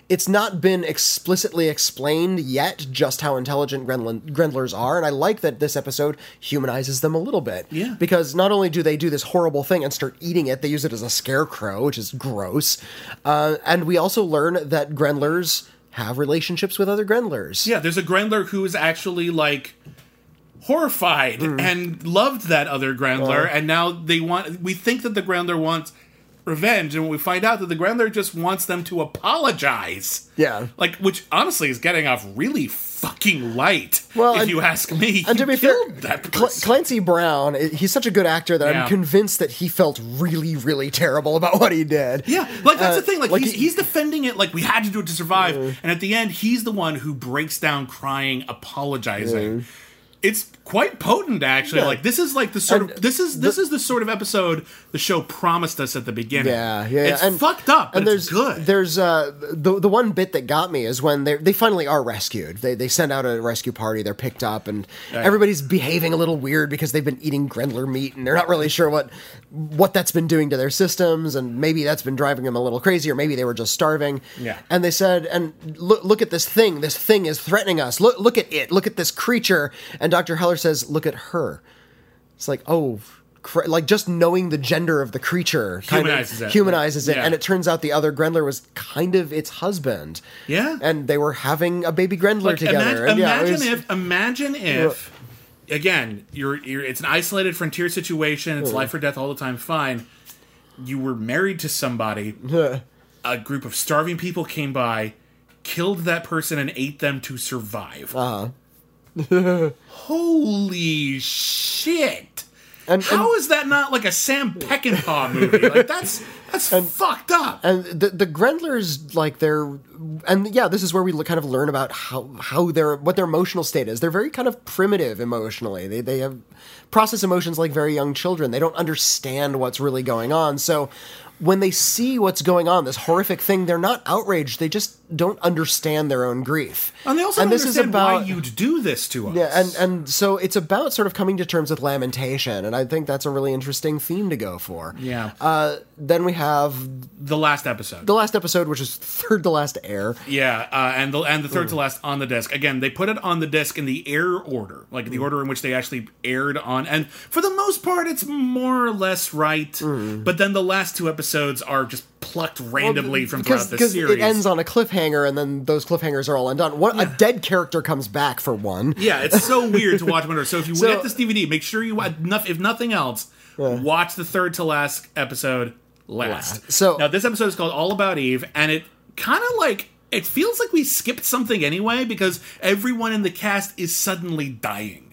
it's not been explicitly explained yet just how intelligent Grendlers are, and I like that this episode humanizes them a little bit. Yeah. Because not only do they do this horrible thing and start eating it, they use it as a scarecrow, which is gross. Uh, and we also learn that Grendlers have relationships with other Grendlers. Yeah, there's a Grendler who is actually like horrified Hmm. and loved that other Grendler, Uh. and now they want. We think that the Grendler wants revenge, and we find out that the Grendler just wants them to apologize. Yeah. like which honestly is getting off really fucking light. Well, if and- you ask me, And to be fair, that Cl- Clancy Brown, he's such a good actor that Yeah. I'm convinced that he felt really, really terrible about what he did. Yeah, like that's Uh, the thing. Like, like he's, he- he's defending it like we had to do it to survive, and at the end, he's the one who breaks down crying, apologizing. It's quite potent, actually. Yeah. Like this is like the sort And of this is this is the sort of episode the show promised us at the beginning. Yeah, yeah, It's. And- fucked up, but and there's it's good. There's uh the the one bit that got me is when they they finally are rescued. They they send out a rescue party. They're picked up, and everybody's behaving a little weird because they've been eating Grendler meat, and they're not really sure what what that's been doing to their systems, and maybe that's been driving them a little crazy, or maybe they were just starving. Yeah. And they said, and look look at this thing. This thing is threatening us. Look look at it. Look at this creature. And Doctor Heller says, look at her. It's like oh. Like just knowing the gender of the creature kind Humanizes of it. humanizes it, Yeah. and it turns out the other Grendler was kind of its husband. Yeah. and they were having a baby Grendler Like, together. imag- and yeah, imagine was- if imagine if again you're, you're it's an isolated frontier situation it's life or death all the time fine you were married to somebody a group of starving people came by killed that person and ate them to survive Uh-huh. Holy shit And- How is that not like a Sam Peckinpah movie? Like that's that's fucked up. and the the Grendlers like they're and yeah, this is where we kind of learn about how how their what their emotional state is. They're very kind of primitive emotionally. They they have process emotions like very young children. They don't understand what's really going on. So when they see what's going on, this horrific thing, they're not outraged. They just don't understand their own grief. and they also and don't this is understand why you'd do this to us. Yeah, and and so it's about sort of coming to terms with lamentation, and I think that's a really interesting theme to go for. Yeah. Uh, then we have the last episode. the last episode, which is third to last air. Yeah, uh, and the and the third to last on the disc. Again, they put it on the disc in the air order, like the order in which they actually aired on. And for the most part, it's more or less right. But then the last two episodes are just plucked randomly from throughout the because series. it ends on a cliffhanger, and then those cliffhangers are all undone. One, A dead character comes back for one. yeah, it's so weird to watch Wonder. So if you So- get this DVD, make sure you watch. If nothing else, watch the third to last episode last. So- now this episode is called All About Eve, and it kind of like it feels like we skipped something anyway because everyone in the cast is suddenly dying.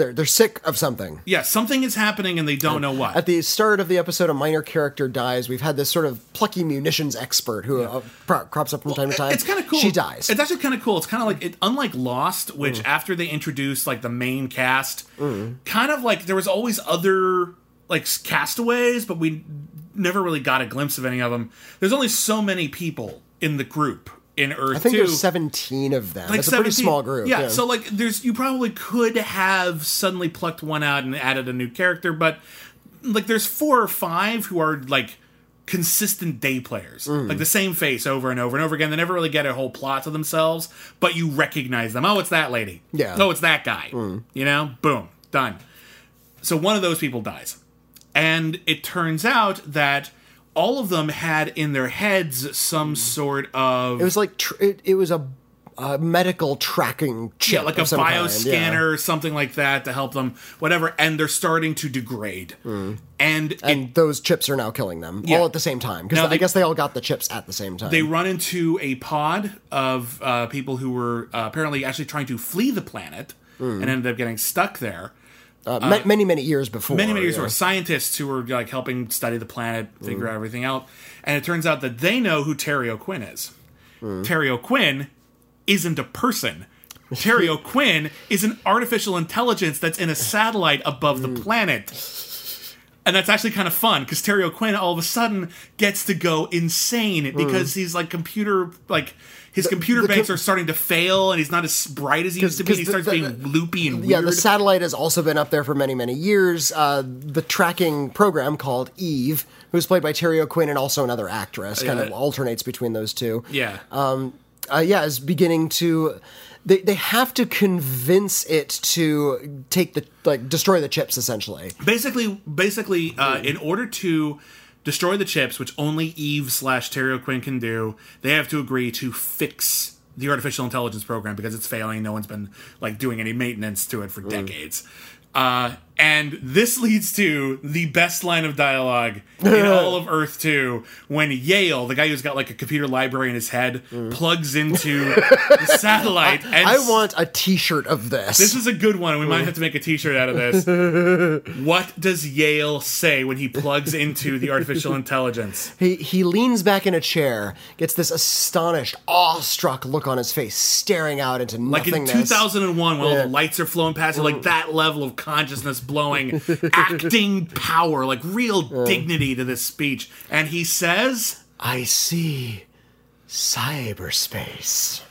They're they're sick of something. Yeah, something is happening and they don't know what. At the start of the episode, a minor character dies. We've had this sort of plucky munitions expert who uh, pro- crops up from time to time. it's kind of cool. She dies. Mm. It's actually kind of cool. It's kind of like it, unlike Lost, which after they introduced like the main cast, kind of like there was always other like castaways, but we never really got a glimpse of any of them. There's only so many people in the group in Earth I think 2. there's 17 of them. it's a pretty small group. Yeah, so like there's you probably could have suddenly plucked one out and added a new character, but like there's four or five who are like consistent day players. Mm. Like the same face over and over and over again. They never really get a whole plot to themselves, but you recognize them. Oh, it's that lady. Yeah. Mm. Oh, it's that guy. You know? Boom. Done. So one of those people dies. And it turns out that all of them had in their heads some sort of it was like tr- it, it was a, medical tracking chip. yeah, like a some kind, bioscanner yeah. or something like that to help them, whatever. And they're starting to degrade, and, it- And those chips are now killing them Yeah. all at the same time. Because I guess they all got the chips at the same time. they run into a pod of uh, people who were uh, apparently actually trying to flee the planet and ended up getting stuck there. Uh, ma- many, many years before. Many, many years yeah. ago, scientists who were like helping study the planet, figure Mm. out everything out, and it turns out that they know who Terry O'Quinn is. Mm. Terry O'Quinn isn't a person. Terry O'Quinn is an artificial intelligence that's in a satellite above Mm. the planet. And that's actually kind of fun because Terry O'Quinn all of a sudden gets to go insane because he's like computer like his computer Mm. the banks com- are starting to fail and he's not as bright as he used to be. He starts the- being loopy and weird. Yeah, the satellite has also been up there for many, many years. Uh, the tracking program called Eve, who's played by Terry O'Quinn and also another actress, kind Yeah. of alternates between those two. yeah. uh, yeah, is beginning to. They, they have to convince it to take the like destroy the chips essentially. basically basically uh, in order to destroy the chips which only eve slash terry Quinn can do they have to agree to fix the artificial intelligence program because it's failing. No one's been like doing any maintenance to it for decades. Uh, and this leads to the best line of dialogue in all of Earth 2 when Yale, the guy who's got like a computer library in his head, mm. plugs into the satellite. And I want a T-shirt of this. this is a good one. and We might mm. have to make a T-shirt out of this. what does Yale say when he plugs into the artificial intelligence? He he leans back in a chair, gets this astonished, awestruck look on his face, staring out into nothingness. Like in 2001, when all the lights are flowing past like mm. that level of consciousness blowing, acting power, like real dignity to this speech. And he says, I see cyberspace.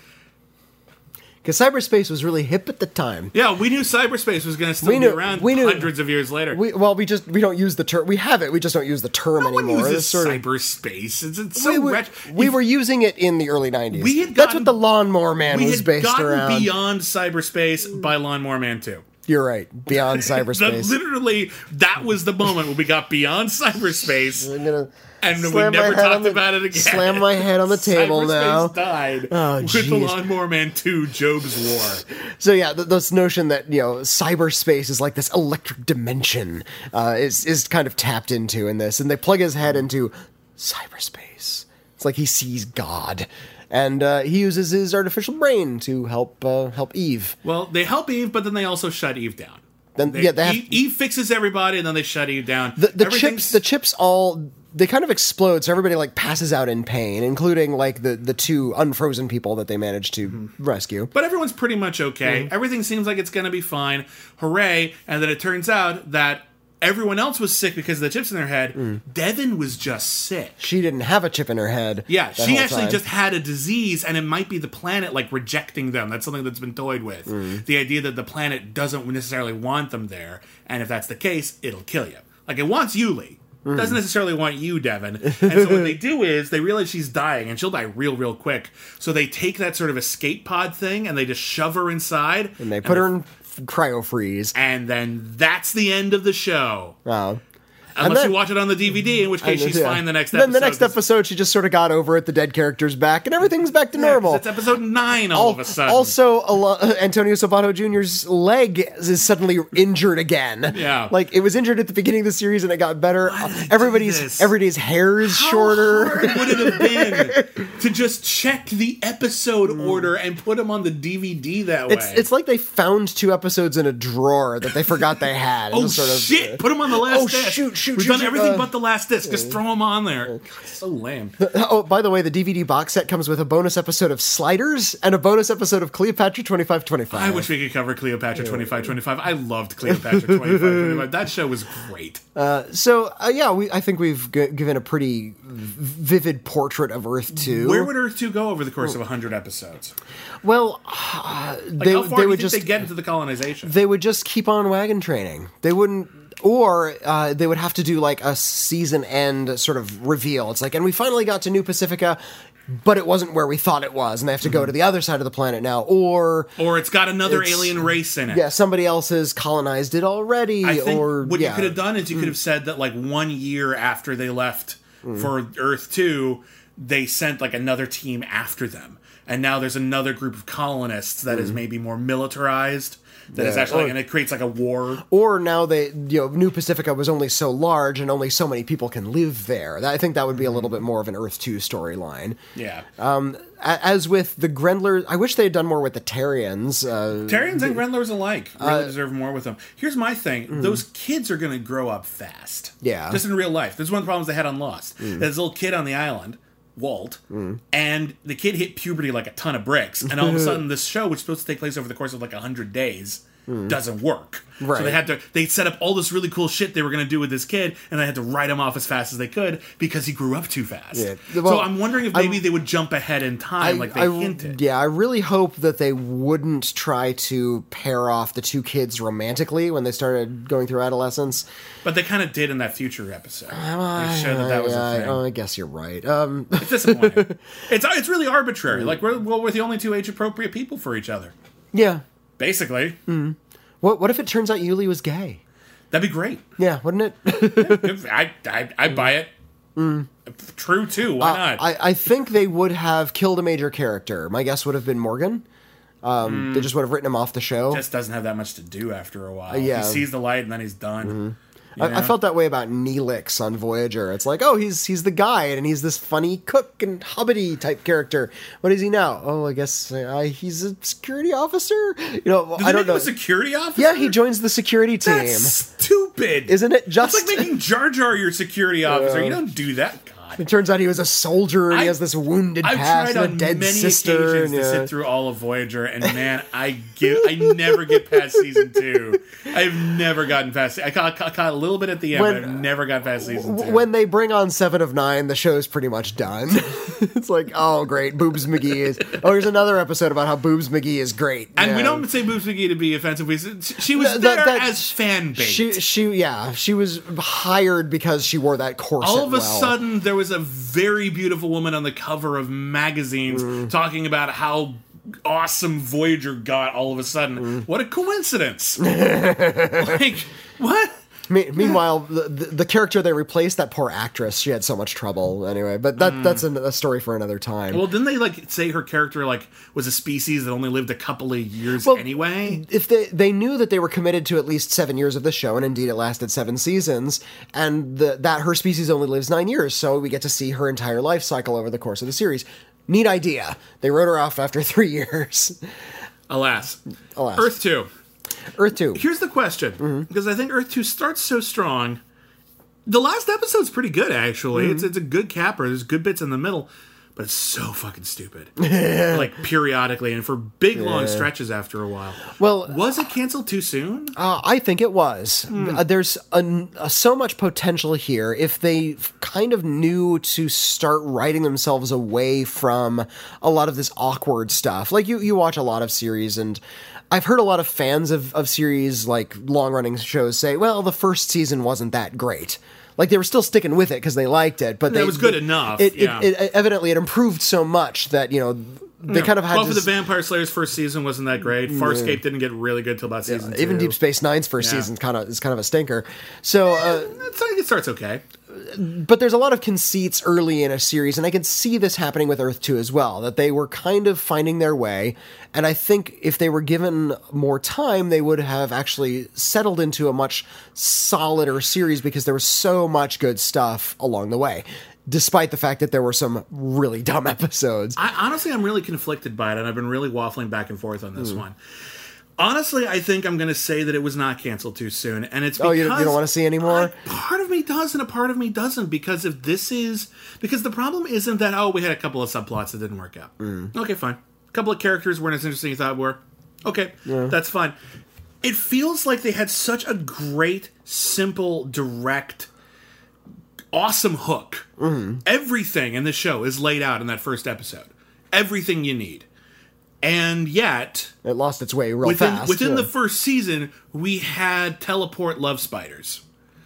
Because cyberspace was really hip at the time. "Yeah, we knew cyberspace was going to still We knew- be around we knew- hundreds of years later." We, well, we just we don't use the term. We have it. We just don't use the term no one anymore. uses It's sort of- cyberspace. It's, it's so we were, ret- we were using it in the early '90s. We had That's gotten- what the Lawnmower Man we was had based gotten around. beyond cyberspace by Lawnmower Man 2. You're right. Beyond That cyberspace. literally, that was the moment when we got beyond cyberspace, I'm gonna and we never talked the- about it again. Slam my head on the table cyberspace now. died Oh, with the. Lawnmower Man 2, Jobe's War. So yeah, th- this notion that you know cyberspace is like this electric dimension uh, is is kind of tapped into in this, and they plug his head into cyberspace. It's like he sees God, and uh, he uses his artificial brain to help uh, help Eve. Well, they help Eve, but then they also shut Eve down. Then They, yeah, they have, Eve, Eve fixes everybody, and then they shut Eve down. the, the chips the chips all they kind of explode so everybody like passes out in pain including like the the two unfrozen people that they managed to Mm-hmm. rescue But everyone's pretty much okay. Mm-hmm. Everything seems like it's going to be fine. Hooray. And then it turns out that everyone else was sick because of the chips in their head. Mm. Devon was just sick. she didn't have a chip in her head Yeah, she actually time. just had a disease, and it might be the planet like rejecting them. That's something that's been toyed with. Mm. The idea that the planet doesn't necessarily want them there, and if that's the case, it'll kill you. Like it wants Uly. Mm. Doesn't necessarily want you, Devon. And so what they do is they realize she's dying, and she'll die real, real quick. So they take that sort of escape pod thing and they just shove her inside, and they put her in cryo freeze and then that's the end of the show. wow Unless then- you watch it on the DVD, in which case she's Yeah. fine the next Then episode. Then the next episode, she just sort of got over it. The dead character's back, and everything's back to normal. It's episode nine all, of a sudden. Also, a lo- Antonio Sabato Jr.'s leg is suddenly injured again. Yeah. like it was injured at the beginning of the series, and it got better. did they do Everybody's everybody's hair is How shorter. hard would it have been to just check the episode mm. order and put them on the DVD that way? It's it's like they found two episodes in a drawer that they forgot they had. oh sort of, shit! Put them on the last Oh disc. shoot! Shoot! Shoot, We've shoot, done shoot, everything uh, but the last disc. Just throw them on there. So lame. Oh, by the way, the DVD box set comes with a bonus episode of Sliders and a bonus episode of Cleopatra 2525. I wish we could cover Cleopatra 2525. I loved Cleopatra 2525. That show was great. So, uh, yeah, we, I think we've g- given a pretty vivid portrait of Earth 2. Where would Earth 2 go over the course of 100 episodes? well, uh, Like, they, how far they do you would think just they get into the colonization? they would just keep on wagon training. They wouldn't, or uh, they would have to do like a season end sort of reveal. It's like, and we finally got to New Pacifica, but it wasn't where we thought it was, and they have to go to the other side of the planet now. Or or it's got another It's- alien race in it. yeah, somebody else has colonized it already. I think or what yeah. you could have done is you hmm. could have said that like one year after they left hmm. for Earth Two, they sent like another team after them, and now there's another group of colonists that is hmm. maybe more militarized. That is Yeah, actually, or- and it creates like a war. Or now they, you know, New Pacifica was only so large and only so many people can live there. That- I think that would be a little mm-hmm. bit more of an Earth 2 storyline. Yeah, um, A- As with the Grendlers, I wish they had done more with the Terrians. Uh, Terrians and Grendlers alike uh, really deserve more with them. Here's my thing: mm. those kids are going to grow up fast. Yeah. just in real life. This is one of the problems they had on Lost. Mm. There's a little kid on the island. Walt, and the kid hit puberty like a ton of bricks, and all of a sudden, this show, which was supposed to take place over the course of like hundred days, doesn't work. Right. So they had to they set up all this really cool shit they were going to do with this kid, and they had to write him off as fast as they could because he grew up too fast. Yeah. so I'm wondering if maybe they would jump ahead in time, like they I- hinted. Yeah, I really hope that they wouldn't try to pair off the two kids romantically when they started going through adolescence. But they kind of did in that future episode. They showed that that was Yeah, a I, thing. oh, I guess you're right. Um, It's disappointing. it's it's really arbitrary. Like we're well, we're the only two age appropriate people for each other. yeah. Basically, hmm. What What if it turns out Uly was gay? that'd be great. Yeah, wouldn't it? I I I buy it. Hmm. True too. Why uh, not? Uh, I, I think they would have killed a major character. My guess would have been Morgan. Um, They hmm. just would have written him off the show. just doesn't have that much to do after a while. Uh, yeah. He sees the light and then he's done. You I, I felt that way about Neelix on Voyager. It's like, oh, he's he's the guide, and he's this funny cook and hobbity type character. What is he now? Oh, I guess uh, he's a security officer. You know, Does I don't know. a security officer. yeah, he joins the security team. That's stupid. Isn't it It's just? like making Jar Jar your security officer. You don't do that. It turns out he was a soldier, and he has this wounded I've past tried and a on dead many sister. occasions and, to yeah. sit through all of Voyager, and man, I give I never get past season two. I've never gotten past. I caught, I caught a little bit at the end, When- but I've never got past season two. when they bring on Seven of Nine, the show's pretty much done. it's like, oh, great, Boobs McGee is. Oh, here's another episode about how Boobs McGee is great. and we don't say Boobs McGee to be offensive. We she was Th- there that- that- as fan bait. She, she, yeah, she was hired because she wore that corset. all of a well. sudden, there was a very beautiful woman on the cover of magazines Mm. talking about how awesome Voyager got. All of a sudden, Mm. what a coincidence! like what? Me- meanwhile, the, the, the character they replaced, that poor actress, she had so much trouble. Anyway, but that that's a, a story for another time. Mm. Well, didn't they like say her character like was a species that only lived a couple of years Well, anyway? if they they knew that they were committed to at least seven years of the show, and indeed it lasted seven seasons, and the, that her species only lives nine years, so we get to see her entire life cycle over the course of the series. Neat idea. They wrote her off after three years. Alas, Alas. Earth Two. Earth two. Here's the question, Mm-hmm. because I think Earth Two starts so strong. The last episode's pretty good, actually. Mm-hmm. It's it's a good capper. There's good bits in the middle, but it's so fucking stupid. like periodically and for big long stretches after a while. Well, Was it canceled too soon? Uh, I think it was. Uh, there's an, uh, so much potential here. If they kind of knew to start writing themselves away from a lot of this awkward stuff, like you, you watch a lot of series, and I've heard a lot of fans of, of series like long running shows say, "Well, the first season wasn't that great." Like they were still sticking with it because they liked it, but it was good it- enough, It, yeah. it, it evidently it improved so much that you know they kind of had Buffy to the Vampire Slayer's first season wasn't that great. Farscape didn't get really good till about season two. even Deep Space Nine's first Yeah. season kind of is kind of a stinker. So. Uh, It's- it starts okay. But there's a lot of conceits early in a series, and I can see this happening with Earth 2 as well, that they were kind of finding their way. And I think if they were given more time, they would have actually settled into a much solider series because there was so much good stuff along the way, despite the fact that there were some really dumb episodes. I honestly, I'm really conflicted by it, and I've been really waffling back and forth on this hmm. one. Honestly, I think I'm going to say that it was not canceled too soon, and it's Oh, because you, you don't want to see anymore? I- part of me does, and a part of me doesn't. Because if this is because the problem isn't that oh we had a couple of subplots that didn't work out. Mm. Okay, fine. A couple of characters weren't as interesting as you thought were. Okay, that's fine. It feels like they had such a great, simple, direct, awesome hook. Mm-hmm. Everything in the show is laid out in that first episode. Everything you need, and yet It lost its way real within fast. within yeah. the first season, we had teleport love spiders.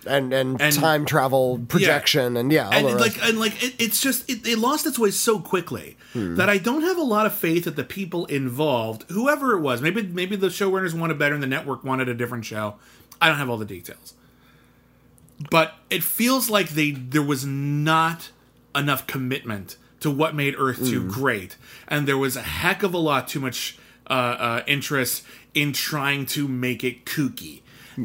and, and and- time travel projection and yeah, and the rest. like and like it, it's just it, it lost its way so quickly Hmm. that I don't have a lot of faith that the people involved, whoever it was, maybe maybe the showrunners wanted better and the network wanted a different show. I don't have all the details, but it feels like they there was not enough commitment to what made Earth Hmm. Two great, and there was a heck of a lot too much uh, uh, interest in trying to make it kooky.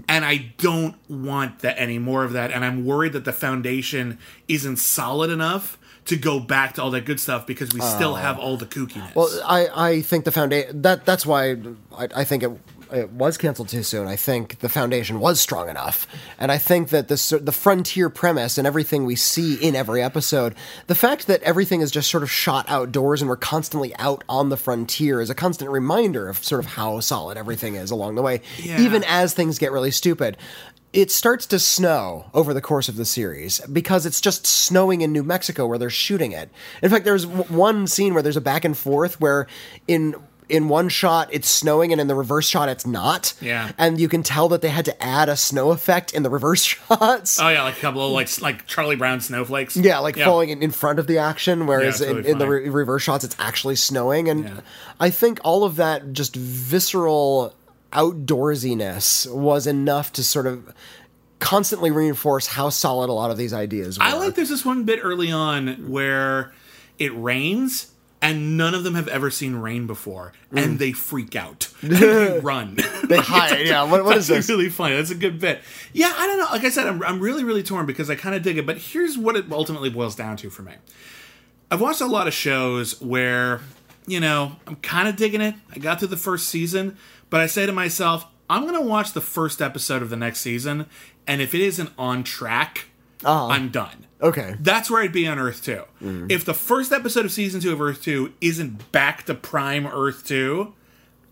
And I don't want that any more of that. And I'm worried that the foundation isn't solid enough to go back to all that good stuff because we still have all the kookiness. Well, I, I think the foundation that that's why I, I think it it was canceled too soon. I think the foundation was strong enough, and I think that the the frontier premise and everything we see in every episode, the fact that everything is just sort of shot outdoors and we're constantly out on the frontier is a constant reminder of sort of how solid everything is along the way, Yeah. even as things get really stupid. It starts to snow over the course of the series because it's just snowing in New Mexico where they're shooting it. In fact, there's w- one scene where there's a back and forth where in in one shot it's snowing and in the reverse shot it's not. Yeah. And you can tell that they had to add a snow effect in the reverse shots. oh yeah, like a couple of like like Charlie Brown snowflakes. yeah, like falling in, in front of the action, whereas Yeah, it's in, in the re- reverse shots it's actually snowing. And Yeah. I think all of that just visceral outdoorsiness was enough to sort of constantly reinforce how solid a lot of these ideas were. I like there's this one bit early on where it rains and none of them have ever seen rain before and they freak out. And they run. Mm. They hide. Yeah, what, what is this? really funny. That's a good bit. Yeah i don't know. Like i said i'm, I'm really really torn because i kind of dig it but here's what it ultimately boils down to for me. I've watched a lot of shows where you know i'm kind of digging it. I got through the first season but i say to myself i'm gonna watch the first episode of the next season and if it isn't on track Uh-huh. i'm done Okay. that's where I'd be on Earth 2. Mm. If the first episode of season 2 of Earth 2 isn't back to prime Earth 2,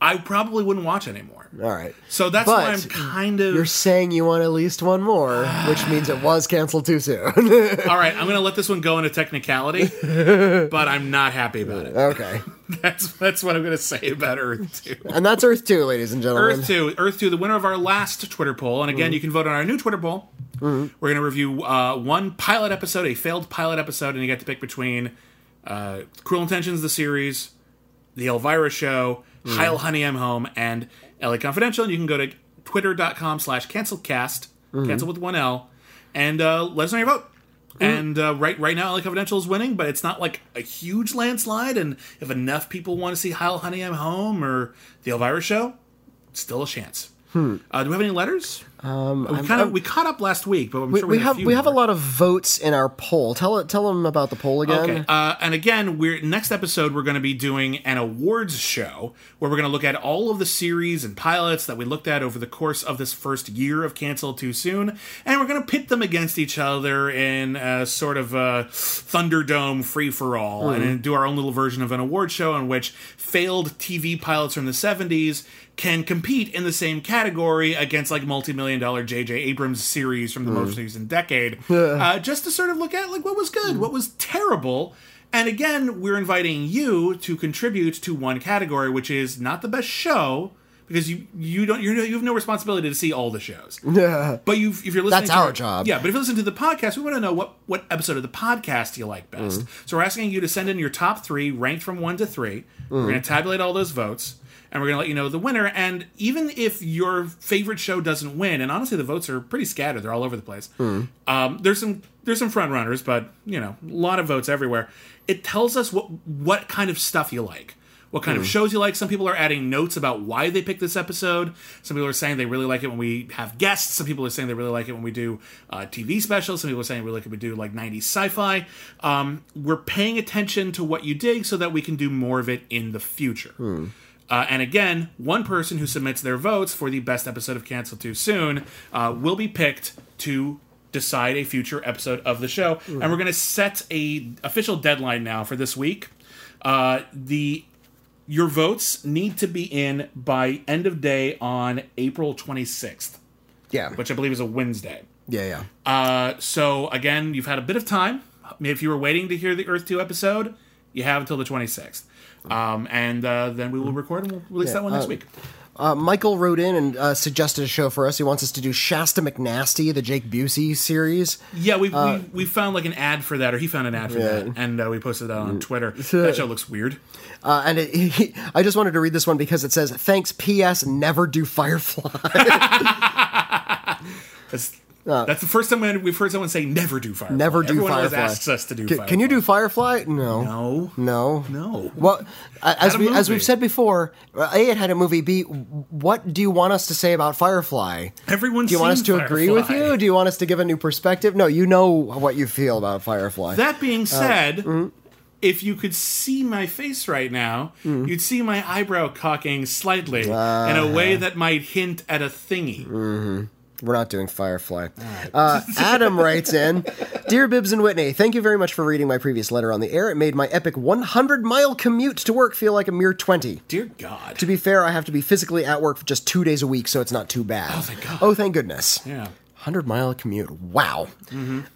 I probably wouldn't watch anymore. All right. So that's why I'm kind of. You're saying you want at least one more, which means it was canceled too soon. All right, I'm going to let this one go into technicality, but I'm not happy about it. okay. That's that's what I'm going to say about Earth 2. And that's Earth 2, ladies and gentlemen. Earth 2, Earth 2, the winner of our last Twitter poll. And again, you can vote on our new Twitter poll. We're going to review uh, one pilot episode, a failed pilot episode, and you get to pick between uh, Cruel Intentions, the series, The Elvira Show, Heil Honey I'm Home, and LA Confidential. And you can go to twitter.com slash cancelcast, cancel with one L, and uh, let us know your vote. And uh, right right now, LA Confidential is winning, but it's not like a huge landslide. And if enough people want to see Heil Honey I'm Home or The Elvira Show, still a chance. Uh, do we have any letters? Um, we kind of we caught up last week, but I'm We, sure we we, have we have a lot of votes in our poll. Tell tell them about the poll again. Okay. Uh, and again, we're next episode we're going to be doing an awards show where we're going to look at all of the series and pilots that we looked at over the course of this first year of Cancel Too Soon, and we're going to pit them against each other in a sort of a Thunderdome free for all, and do our own little version of an award show in which failed TV pilots from the '70s can compete in the same category against like multi-million dollar J.J. Abrams series from the most recent decade, uh, just to sort of look at like what was good, what was terrible. And again, we're inviting you to contribute to one category, which is not the best show, because you you don't you're, you have no responsibility to see all the shows. Yeah. But you if you're listening, That's to our job. Yeah, but if you listen to the podcast, we want to know what what episode of the podcast you like best. Mm-hmm. So we're asking you to send in your top three, ranked from one to 3 We're Mm-hmm. going to tabulate all those votes, and we're going to let you know the winner. And even if your favorite show doesn't win, and honestly, the votes are pretty scattered; they're all over the place. Mm. Um, there's some there's some front runners, but you know, a lot of votes everywhere. It tells us what what kind of stuff you like what kind Hmm. of shows you like. Some people are adding notes about why they picked this episode. Some people are saying they really like it when we have guests. Some people are saying they really like it when we do uh, TV specials. Some people are saying we like it when we do like 90s sci-fi. Um, we're paying attention to what you dig so that we can do more of it in the future. Hmm. Uh, and again, one person who submits their votes for the best episode of Cancel Too Soon uh, will be picked to decide a future episode of the show. And we're going to set a official deadline now for this week. Uh, the your votes need to be in by end of day on April 26th, Yeah. which I believe is a Wednesday. yeah, yeah. Uh, so again, you've had a bit of time. If you were waiting to hear the Earth Two episode, you have until the 26th. Um, and uh, then we will record and we'll release that one next week. Uh, Michael wrote in and uh, suggested a show for us. He wants us to do Shasta McNasty, the Jake Busey series. Yeah, we, we we found like an ad for that, or he found an ad for Yeah. that, and uh, we posted that on Twitter. that show looks weird. Uh, and it, he, I just wanted to read this one because it says, "Thanks, P.S. Never do Firefly." That's, that's the first time we- we've heard someone say never do Firefly. Uh, Never do Everyone Firefly. always asks us to do Can, Firefly. can you do Firefly? No. No. No. No. Well, as we as we've said before, uh, a it had a movie. B, what do you want us to say about Firefly? Everyone's Do you want us to agree with you? Do you want us to give a new perspective? No, you know what you feel about Firefly. That being Uh, said, mm-hmm. if you could see my face right now, Mm. you'd see my eyebrow cocking slightly in Uh-huh. a way that might hint at a thingy. Mm. We're not doing Firefly. Uh, Adam writes in Dear Bibbs and Witney, thank you very much for reading my previous letter on the air. It made my epic 100 mile commute to work feel like a mere 20. Dear God. To be fair, I have to be physically at work for just two days a week, so it's not too bad. Oh, thank God. Oh, thank goodness. Yeah. 100 mile commute. Wow.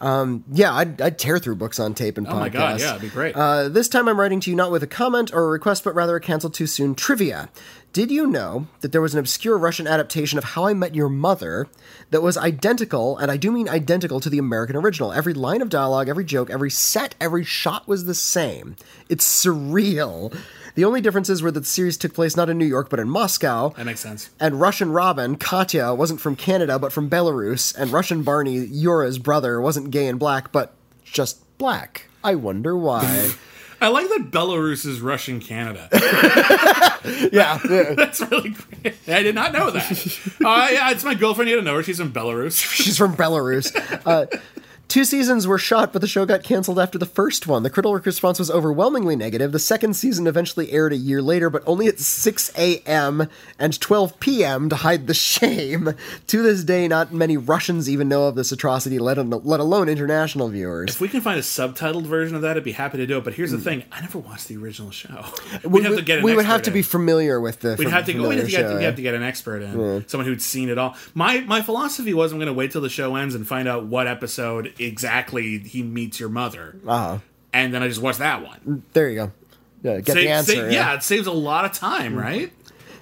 Um, yeah, I'd, I'd tear through books on tape and podcasts. Oh my God. Yeah, it'd be great. Uh, this time I'm writing to you not with a comment or a request, but rather a cancel too soon trivia. Did you know that there was an obscure Russian adaptation of How I Met Your Mother that was identical, and I do mean identical to the American original? Every line of dialogue, every joke, every set, every shot was the same. It's surreal. The only differences were that the series took place not in New York, but in Moscow. that makes sense. And Russian Robin, Katya, wasn't from Canada, but from Belarus. And Russian Barney, Yura's brother, wasn't gay and black, but just black. I wonder why. I like that Belarus is Russian Canada. yeah. That's really great. I did not know that. uh, yeah, it's my girlfriend. You don't know her. She's from Belarus. She's from Belarus. Uh, two seasons were shot, but the show got canceled after the first one. The critical response was overwhelmingly negative. The second season eventually aired a year later, but only at 6 a.m. and 12 p.m. to hide the shame. To this day, not many Russians even know of this atrocity, let, let alone international viewers. If we can find a subtitled version of that, I'd be happy to do it. But here's the hmm. thing: I never watched the original show. We'd we, have to get an we would have to in. be familiar with the. We'd have to go. We'd have to, get, we'd have eh? to get an expert in, hmm. someone who'd seen it all. My my philosophy was I'm going to wait till the show ends and find out what episode exactly he meets your mother, Uh-huh. and then I just watch that one. There you go. Yeah, get Save- the answer. yeah. yeah, it saves a lot of time, right?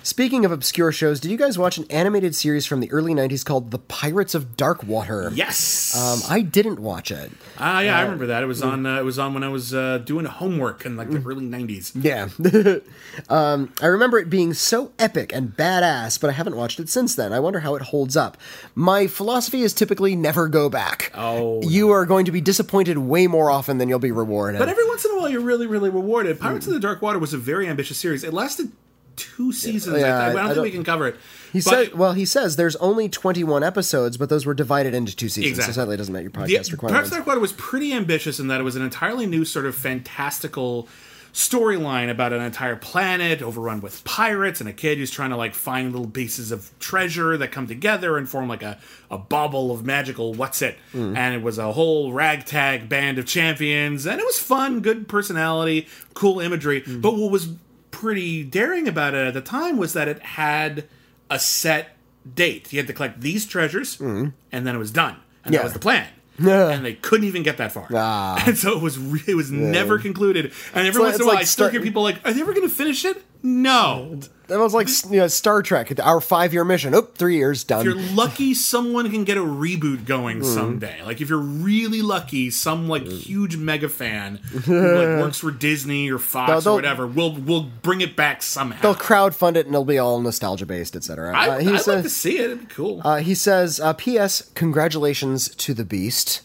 Speaking of obscure shows, did you guys watch an animated series from the early '90s called The Pirates of Darkwater? Yes. Um, I didn't watch it. Ah, yeah, I remember that. It was on. Uh, it was on when I was uh, doing homework in like the early '90s. Yeah. um, I remember it being so epic and badass, but I haven't watched it since then. I wonder how it holds up. My philosophy is typically never go back. Oh, You are going to be disappointed way more often than you'll be rewarded. But every once in a while, you're really, really rewarded. Pirates of the Dark Water was a very ambitious series. It lasted two seasons. Yeah, I, I I don't think don't- we can cover it. he said, well, he says there's only 21 episodes, but those were divided into two seasons. Exactly. So sadly, it doesn't meet your the, podcast of requirements. the Dark Water was pretty ambitious in that it was an entirely new sort of fantastical storyline about an entire planet overrun with pirates and a kid who's trying to like find little pieces of treasure that come together and form like a, a bauble of magical what's it Mm. and it was a whole ragtag band of champions and it was fun good personality cool imagery Mm. but what was pretty daring about it at the time was that it had a set date you had to collect these treasures and then it was done and. Yeah. that was the plan Yeah. and they couldn't even get that far. Ah. And so it was re- it was never concluded. And every like- once in a while, like I still hear people like, "Are they ever going to finish it?" No. That was like you know, Star Trek, our five year mission. Oh, three years done. If you're lucky, someone can get a reboot going Hmm. someday. Like if you're really lucky, some like huge mega fan who like works for Disney or Fox They'll- or whatever will will bring it back somehow. They'll crowdfund it and it'll be all nostalgia based, etc. I, Uh, I'd he like says- to see it. It'd be cool. Uh, he says, uh, P.S. Congratulations to the Beast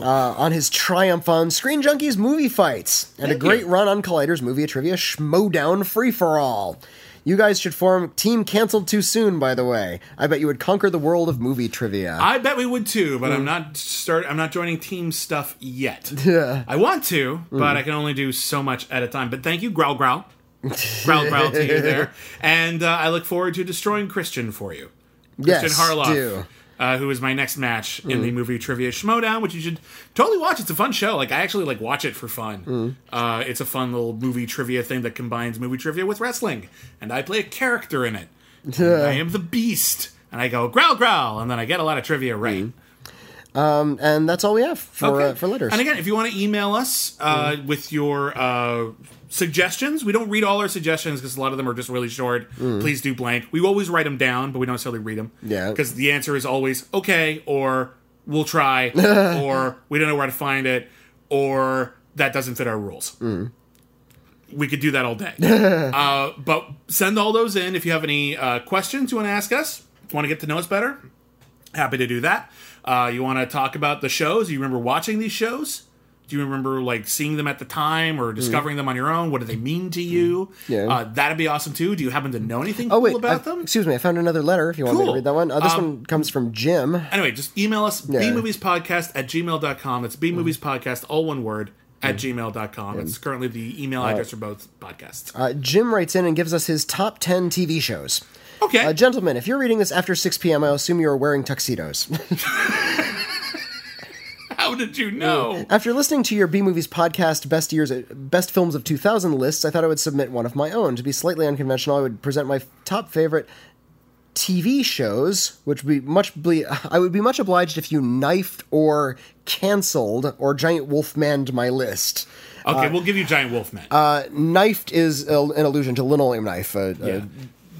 uh, on his triumph on Screen Junkies movie fights and Thank a great you. run on Collider's movie trivia Schmodown Free for All. You guys should form Team Cancelled Too Soon, by the way. I bet you would conquer the world of movie trivia. I bet we would too, Hmm. but I'm not start. I'm not joining team stuff yet. I want to, Hmm. but I can only do so much at a time. But thank you, Growl Growl. growl growl to you there. And uh, I look forward to destroying Christian for you. Christian Yes, Harloff. do. Uh, who is my next match in the movie Trivia Schmodown, which you should totally watch. It's a fun show. Like I actually like watch it for fun. Uh, it's a fun little movie trivia thing that combines movie trivia with wrestling, and I play a character in it. I am the Beast, and I go growl growl, and then I get a lot of trivia right. And that's all we have for Okay. uh, for letters. And again, if you want to email us uh, with your uh, suggestions, we don't read all our suggestions because a lot of them are just really short. Please do blank. We always write them down, but we don't necessarily read them. Yeah. Because the answer is always okay, or we'll try, or we don't know where to find it, or that doesn't fit our rules. We could do that all day. uh, but send all those in if you have any uh, questions you want to ask us, want to get to know us better. Happy to do that. Uh, you want to talk about the shows? You remember watching these shows? Do you remember like seeing them at the time or discovering them on your own? What do they mean to you? Mm. Yeah. uh, that'd be awesome too. Do you happen to know anything oh cool about I- them? excuse me. I found another letter. If you want me to read that one, uh, this Um, one comes from Jim. Anyway, just email us Yeah. bmoviespodcast at gmail.com. It's bmoviespodcast, all one word, at gmail.com. It's currently the email address for both podcasts. Uh, Jim writes in and gives us his top ten TV shows. Okay. Uh, gentlemen, if you're reading this after 6 p.m., I assume you are wearing tuxedos. Did you know? After listening to your B Movies podcast, Best Years, Best Films of 2000 lists, I thought I would submit one of my own. To be slightly unconventional, I would present my top favorite TV shows, which would be much. Ble- I would be much obliged if you knifed or canceled or giant wolfmaned my list. Okay, we'll give you Giant Wolfman. Uh, knifed is a, an allusion to linoleum knife, uh, Yeah. uh,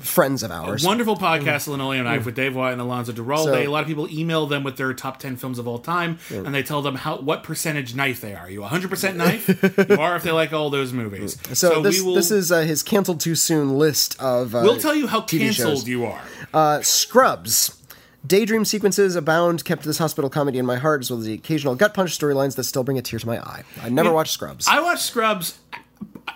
friends of ours. Wonderful podcast, Linoleum Knife, with Dave White and Alonso Duralde. So- a lot of people email them with their top 10 films of all time, and they tell them how what percentage knife they are. Are you 100% knife? you are if they like all those movies. so, this we will, this is uh, his canceled too soon list of. Uh, We'll tell you how TV canceled shows. you are. Uh, Scrubs. Daydream sequences abound, kept this hospital comedy in my heart, as well as the occasional gut punch storylines that still bring a tear to my eye. I never watched Scrubs. I watched Scrubs.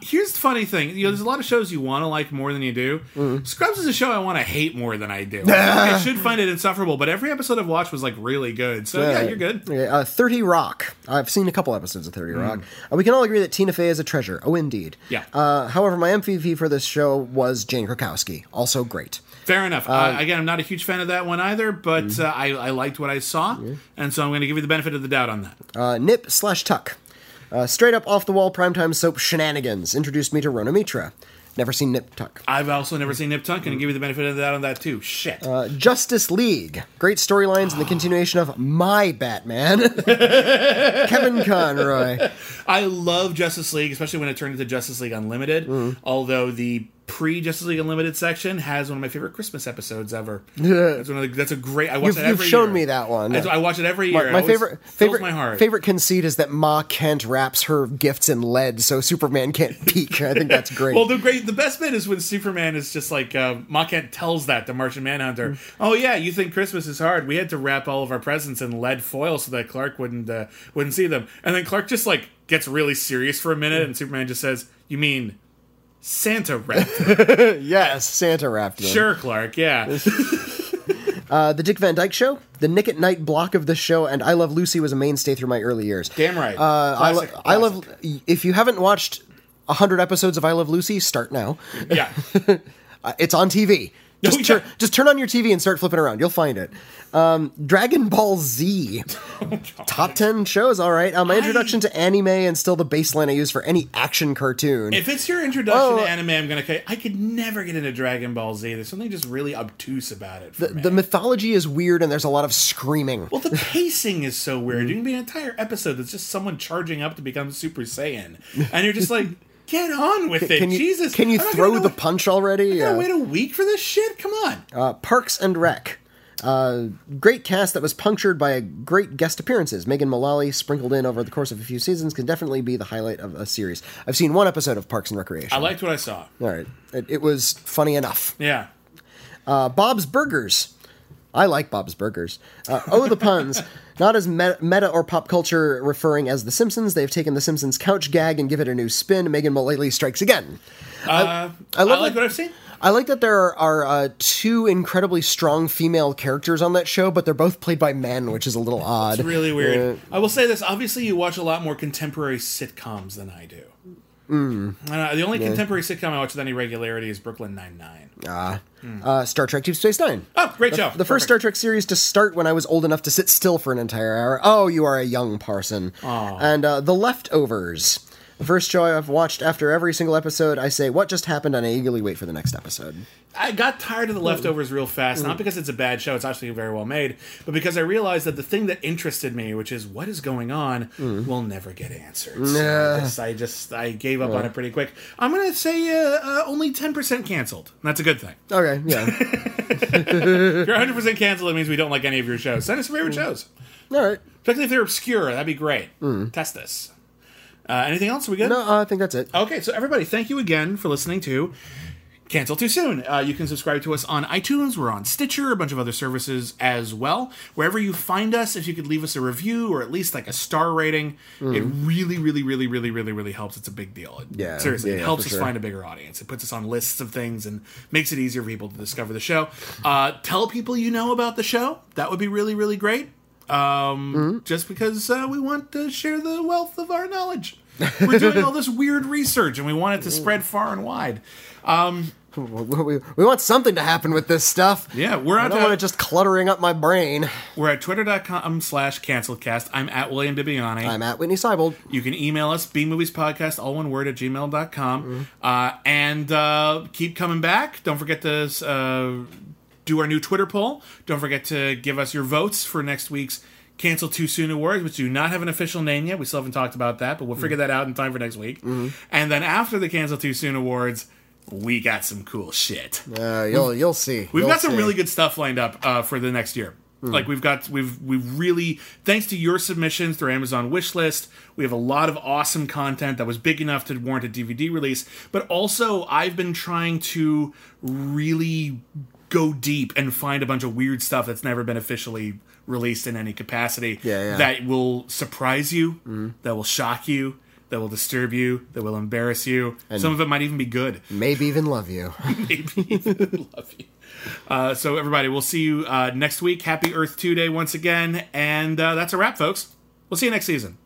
Here's the funny thing. You know, there's a lot of shows you want to like more than you do. Mm. Scrubs is a show I want to hate more than I do. I should find it insufferable, but every episode I've watched was like really good. So yeah, you're good. Okay, uh, 30 Rock. I've seen a couple episodes of 30 Rock. Mm. Uh, we can all agree that Tina Fey is a treasure. Oh, indeed. Yeah. Uh, however, my MVP for this show was Jane Krakowski. Also great. Fair enough. uh, again, I'm not a huge fan of that one either, but Mm. uh, I, I liked what I saw, and so I'm going to give you the benefit of the doubt on that. Uh, Nip slash Tuck. Uh, straight up off the wall primetime soap shenanigans introduced me to Rona Mitra. Never seen Nip Tuck. I've also never seen Nip Tuck, and give you the benefit of the doubt on that too. Shit. Uh, Justice League. Great storylines and the continuation of my Batman. Kevin Conroy. I love Justice League, especially when it turned into Justice League Unlimited. Mm. Although the pre Justice League Unlimited section has one of my favorite Christmas episodes ever. That's one of the, That's a great. I watch You've, you've every shown year. me that one. I, I watch it every year. My, my favorite favorite my heart. favorite conceit is that Ma Kent wraps her gifts in lead so Superman can't peek. I think that's great. Well, the great, the best bit is when Superman is just like uh, Ma Kent tells that to Martian Manhunter. Mm. Oh yeah, you think Christmas is hard? We had to wrap all of our presents in lead foil so that Clark wouldn't uh, wouldn't see them. And then Clark just like gets really serious for a minute, and Superman just says, "You mean Santa wrapped?" them?" yes, Santa wrapped them. sure, Clark. Yeah. Uh, the Dick Van Dyke Show, the Nick at Night block of the show, and I Love Lucy was a mainstay through my early years. Damn right. Uh, I, lo- Classic, I love. If you haven't watched hundred episodes of I Love Lucy, start now. Yeah. Uh, it's on TV. Just, Oh, yeah. turn, just turn on your TV and start flipping around. You'll find it. Um, Dragon Ball Z. Top 10 shows, all right. Uh, my introduction to anime and still the baseline I use for any action cartoon. If it's your introduction to anime, I'm gonna. I could never get into Dragon Ball Z. There's something just really obtuse about it. For the, me. the mythology is weird and there's a lot of screaming. Well, the pacing is so weird. You can be an entire episode that's just someone charging up to become Super Saiyan, and you're just like, get on with it, can you, Jesus! Can you I'm throw the wait- punch already? Uh, wait a week for this shit. Come on. Uh, Parks and Rec. Uh, great cast that was punctured by a great guest appearances. Megan Mullally, sprinkled in over the course of a few seasons, can definitely be the highlight of a series. I've seen one episode of Parks and Recreation. I liked what I saw. All right, it, it was funny enough. Yeah. Uh, Bob's Burgers. I like Bob's Burgers. Uh, oh, the puns. Not as meta or pop culture referring as The Simpsons. They've taken The Simpsons couch gag and give it a new spin. Megan Mullally strikes again. Uh, I love I like that- what I've seen. I like that there are, are uh, two incredibly strong female characters on that show, but they're both played by men, which is a little odd. It's really weird. I will say this. Obviously, you watch a lot more contemporary sitcoms than I do. Uh, the only contemporary sitcom I watch with any regularity is Brooklyn Nine Nine. Uh, Star Trek Deep Space Nine. Oh, great show! The first Star Trek series to start when I was old enough to sit still for an entire hour. Oh, you are a young parson. And uh, The Leftovers. The first show I've watched after every single episode, I say, What just happened? And I eagerly wait for the next episode. I got tired of the leftovers real fast, Mm. not because it's a bad show, it's actually very well made, but because I realized that the thing that interested me, which is what is going on, Mm. will never get answered. So I, just, I just I gave up on it pretty quick. I'm gonna say uh, uh, only 10% canceled. That's a good thing. Okay, yeah. If you're 100% canceled, it means we don't like any of your shows. Send us your Mm. favorite shows, All right. especially if they're obscure. That'd be great. Test this. Uh, anything else? Are we good? No, uh, I think that's it. Okay, so everybody, thank you again for listening to Cancel Too Soon. Uh, you can subscribe to us on iTunes. We're on Stitcher, a bunch of other services as well. Wherever you find us, if you could leave us a review or at least like a star rating, it really, really, really, really, really, really helps. It's a big deal. It- Yeah, seriously, yeah, it helps us sure. find a bigger audience. It puts us on lists of things and makes it easier for people to discover the show. Uh, tell people you know about the show. That would be really, really great. Um, Mm-hmm. just because uh, we want to share the wealth of our knowledge. We're doing all this weird research and we want it to spread far and wide. We, we, we want something to happen with this stuff. Yeah, we're I don't want it just cluttering up my brain. we're at twitter.com slash canceledcast. I'm at William Bibbiani. I'm at Witney Seibold. you can email us, bmoviespodcast, all one word, at gmail.com. Uh, and uh, keep coming back. Don't forget to uh, do our new Twitter poll. Don't forget to give us your votes for next week's Cancel Too Soon Awards, which do not have an official name yet. We still haven't talked about that, but we'll figure that out in time for next week. And then after the Cancel Too Soon Awards, we got some cool shit. Uh, you'll you'll see. We've You'll got some see. really good stuff lined up uh, for the next year. Like we've got we've we've really thanks to your submissions through Amazon wish list, we have a lot of awesome content that was big enough to warrant a DVD release. But also I've been trying to really go deep and find a bunch of weird stuff that's never been officially released in any capacity Yeah, yeah. that will surprise you, that will shock you, that will disturb you, that will embarrass you. Some of it might even be good Maybe even love you. maybe even love you. Uh, so everybody, we'll see you uh, next week. Happy Earth Two Day once again, and uh, that's a wrap, folks. We'll see you next season.